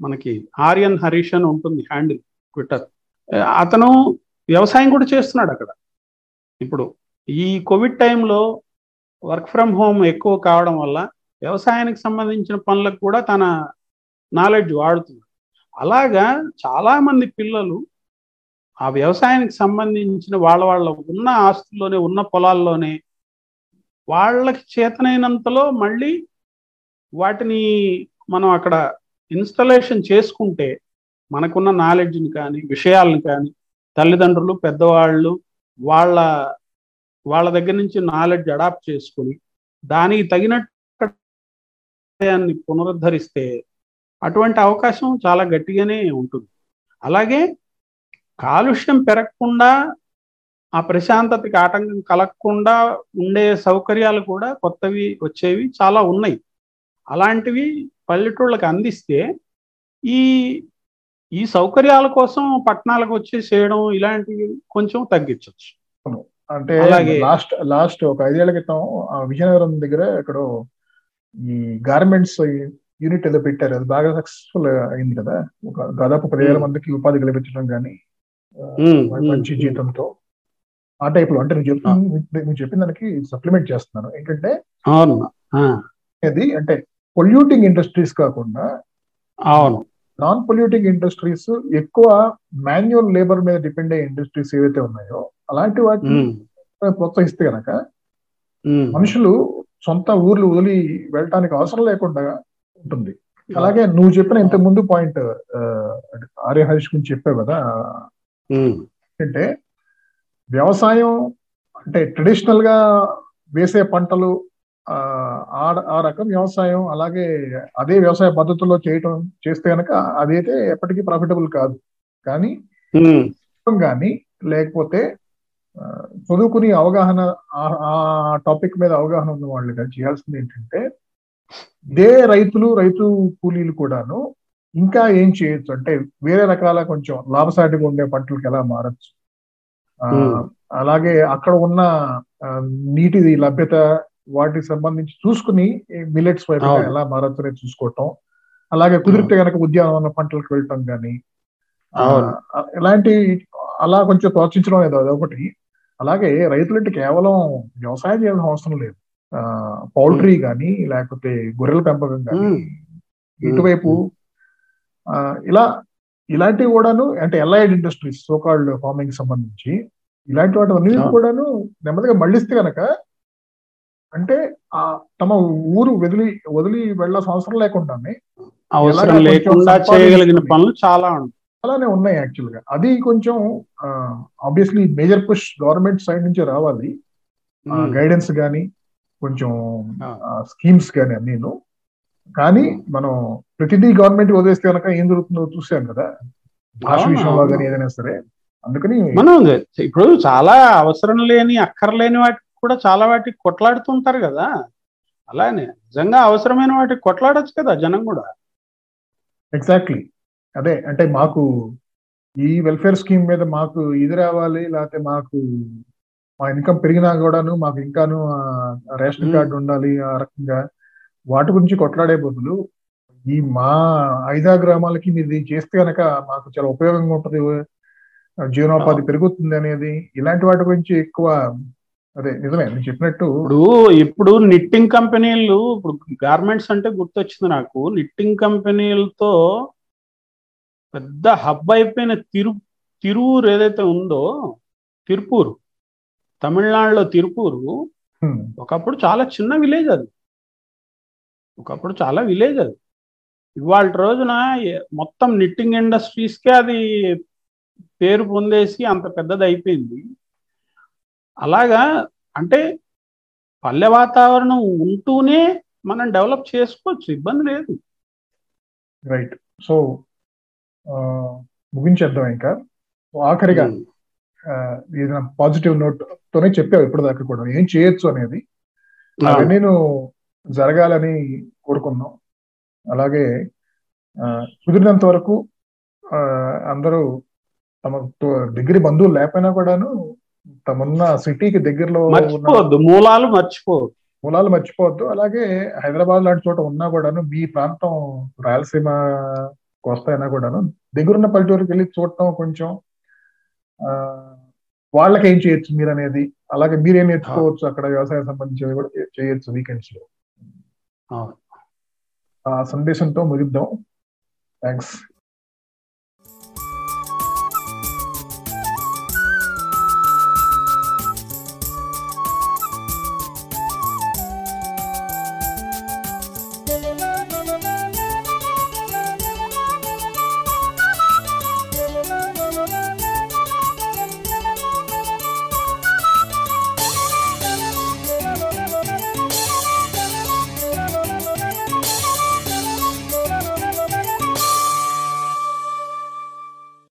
మనకి ఆర్యన్ హరీష్ అని ఉంటుంది హ్యాండిల్ ట్విట్టర్. అతను వ్యవసాయం కూడా చేస్తున్నాడు అక్కడ. ఇప్పుడు ఈ కోవిడ్ టైంలో వర్క్ ఫ్రమ్ హోమ్ ఎక్కువ కావడం వల్ల వ్యవసాయానికి సంబంధించిన పనులకు కూడా తన నాలెడ్జ్ వాడుతున్నాడు. అలాగా చాలా మంది పిల్లలు ఆ వ్యవసాయానికి సంబంధించిన వాళ్ళ వాళ్ళ ఉన్న ఆస్తుల్లోనే ఉన్న పొలాల్లోనే వాళ్ళకి చేతనైనంతలో మళ్ళీ వాటిని మనం అక్కడ ఇన్స్టలేషన్ చేసుకుంటే మనకున్న నాలెడ్జ్ని కానీ విషయాలను కానీ తల్లిదండ్రులు పెద్దవాళ్ళు వాళ్ళ వాళ్ళ దగ్గర నుంచి నాలెడ్జ్ అడాప్ట్ చేసుకుని దానికి తగినట్టు దాన్ని పునరుద్ధరిస్తే అటువంటి అవకాశం చాలా గట్టిగానే ఉంటుంది. అలాగే కాలుష్యం పెరగకుండా ఆ ప్రశాంతతకి ఆటంకం కలగకుండా ఉండే సౌకర్యాలు కూడా కొత్తవి వచ్చేవి చాలా ఉన్నాయి. అలాంటివి పల్లెటూళ్ళకి అందిస్తే ఈ ఈ సౌకర్యాల కోసం పట్టణాలకు వచ్చి చేయడం ఇలాంటివి కొంచెం తగ్గించవచ్చు అంటే అలాగే- లాస్ట్ లాస్ట్ ఒక ఐదేళ్ళ క్రితం విజయనగరం దగ్గర ఎక్కడో ఈ గార్మెంట్స్ యూనిట్ ఏదో పెట్టారు. అది బాగా సక్సెస్ఫుల్ అయింది కదా. ఒక దాదాపు పదివేల Hmm. మందికి ఉపాధి కల్పించడం కానీ ఉమ్, మంచి ఉమ్, జీతంతో ఆ టైప్లో. అంటే నేను చెప్తున్నా నేను చెప్పిన దానికి సప్లిమెంట్ చేస్తున్నాను ఏంటంటే అది అంటే పొల్యూటింగ్ ఇండస్ట్రీస్ కాకుండా అవును. నాన్ పొల్యూటింగ్ ఇండస్ట్రీస్ ఎక్కువ మాన్యువల్ లేబర్ మీద డిపెండ్ అయ్యే ఇండస్ట్రీస్ ఏవైతే ఉన్నాయో అలాంటి వాటిని ప్రోత్సహిస్తే గనక ఉమ్, మనుషులు సొంత ఊర్లు వదిలి వెళ్ళటానికి అవసరం లేకుండా ఉంటుంది. అలాగే నువ్వు చెప్పిన ఇంత ముందు పాయింట్ ఆర్య హరీష్ గురించి చెప్పావు కదా. అంటే వ్యవసాయం అంటే ట్రెడిషనల్గా వేసే పంటలు ఆ రకం వ్యవసాయం అలాగే అదే వ్యవసాయ పద్ధతుల్లో చేయటం చేస్తే కనుక అదైతే ఎప్పటికీ ప్రాఫిటబుల్ కాదు. కానీ ఉమ్, కానీ లేకపోతే చదువుకుని అవగాహన ఆ- టాపిక్ మీద అవగాహన ఉన్న వాళ్ళు కానీ చేయాల్సింది ఏంటంటే ఇదే రైతులు రైతు కూలీలు కూడాను ఇంకా ఏం చేయొచ్చు అంటే వేరే రకాల కొంచెం లాభసాటిగా ఉండే పంటలకు ఎలా మారచ్చు ఆ. అలాగే అక్కడ ఉన్న నీటి లభ్యత వాటికి సంబంధించి చూసుకుని మిల్లెట్స్ వైపు. ఎలా మారచ్చు అనేది చూసుకోవటం అలాగే కుదిరితే కనుక ఉద్యానవన పంటలకు వెళ్ళటం కానీ. ఇలాంటి అలా కొంచెం ప్రోత్సహించడం అనేది అదొకటి అలాగే రైతులంటే కేవలం వ్యవసాయం చేయాల్సిన అవసరం లేదు. పౌల్ట్రీ కానీ లేకపోతే గొర్రెల పెంపకం కానీ ఇటువైపు ఇలా ఇలాంటివి కూడాను అంటే ఎలైడ్ ఇండస్ట్రీస్ సోకాల్డ్ ఫార్మింగ్ సంబంధించి ఇలాంటి వాటి అన్ని. కూడాను నెమ్మదిగా మళ్ళిస్తే కనుక అంటే ఆ తమ ఊరు వదిలి వదిలి వెళ్ళాల్సిన అవసరం లేకుండానే అవసరం లేకుండా చేయగలిగిన పనులు చాలా ఉంటాయి. అలానే ఉన్నాయి యాక్చువల్గా అది కొంచెం obviously major push government side నుంచి రావాలి. ఉమ్, గైడెన్స్ కానీ కొంచెం. స్కీమ్స్ కానీ అన్నీను. కానీ మనం ప్రతిదీ గవర్నమెంట్ వదిలేస్తే కనుక ఏం జరుగుతుందో చూసాం కదా. భాష విషయంలో. కానీ ఏదైనా సరే. అందుకని మనం ఇప్పుడు చాలా అవసరం లేని అక్కర్లేని వాటికి కూడా చాలా వాటికి కొట్లాడుతుంటారు కదా. అలానే నిజంగా అవసరమైన వాటికి కొట్లాడొచ్చు కదా జనం కూడా. ఎగ్జాక్ట్లీ అదే అంటే మాకు ఈ వెల్ఫేర్ స్కీమ్ మీద మాకు ఇది రావాలి లేకపోతే మాకు మా ఇన్కమ్ పెరిగినా కూడాను మాకు ఇంకాను రేషన్. కార్డు ఉండాలి ఆ రకంగా. వాటి గురించి కొట్లాడే బదులు ఈ మా ఐదా గ్రామాలకి మీరు చేస్తే కనుక మాకు చాలా ఉపయోగంగా ఉంటుంది. జీవనోపాధి పెరుగుతుంది అనేది. ఇలాంటి వాటి గురించి ఎక్కువ అదే నిజమే మీరు చెప్పినట్టు ఇప్పుడు ఇప్పుడు నిట్టింగ్ కంపెనీలు ఇప్పుడు గార్మెంట్స్ అంటే గుర్తొచ్చింది నాకు. నిట్టింగ్ కంపెనీలతో పెద్ద హబ్ అయిపోయిన తిరు తిరువురు ఏదైతే ఉందో తిరుపూరు తమిళనాడులో తిరుపూరు ఒకప్పుడు చాలా చిన్న విలేజ్ అది. ఒకప్పుడు చాలా విలేజ్ అది. ఇవాళ రోజున మొత్తం నిట్టింగ్ ఇండస్ట్రీస్కే అది పేరు పొందేసి అంత పెద్దది అయిపోయింది అలాగా అంటే పల్లె వాతావరణం ఉంటూనే మనం డెవలప్ చేసుకోవచ్చు ఇబ్బంది లేదు. రైట్. సో ముగించేద్దాం ఇంకా. ఆఖరిగా ఆ, ఏదైనా పాజిటివ్ నోట్ తోనే చెప్పావు ఇప్పుడు దాకా కూడా. ఏం చేయొచ్చు అనేది. నువ్వు జరగాలని కోరుకున్నాం అలాగే కుదిరినంత వరకు ఆ, అందరూ తమ తో- దగ్గర బంధువులు లేకపోయినా కూడాను తమన్న సిటీకి దగ్గరలో మర్చిపోవద్దు. మూలాలు మర్చిపోవద్దు. మూలాలు మర్చిపోవద్దు. అలాగే హైదరాబాద్ లాంటి చోట ఉన్నా కూడాను మీ ప్రాంతం రాయలసీమ కోస్తా అయినా కూడాను. దగ్గరున్న పల్లెటూరుకి వెళ్ళి చూడటం కొంచెం ఆ వాళ్ళకి ఏం చేయొచ్చు మీరు అనేది అలాగే మీరేం నేర్చుకోవచ్చు అక్కడ వ్యవసాయం సంబంధించినవి కూడా చేయొచ్చు వీకెండ్స్లో. ఆ సందేశంతో ముగిద్దాం. థ్యాంక్స్.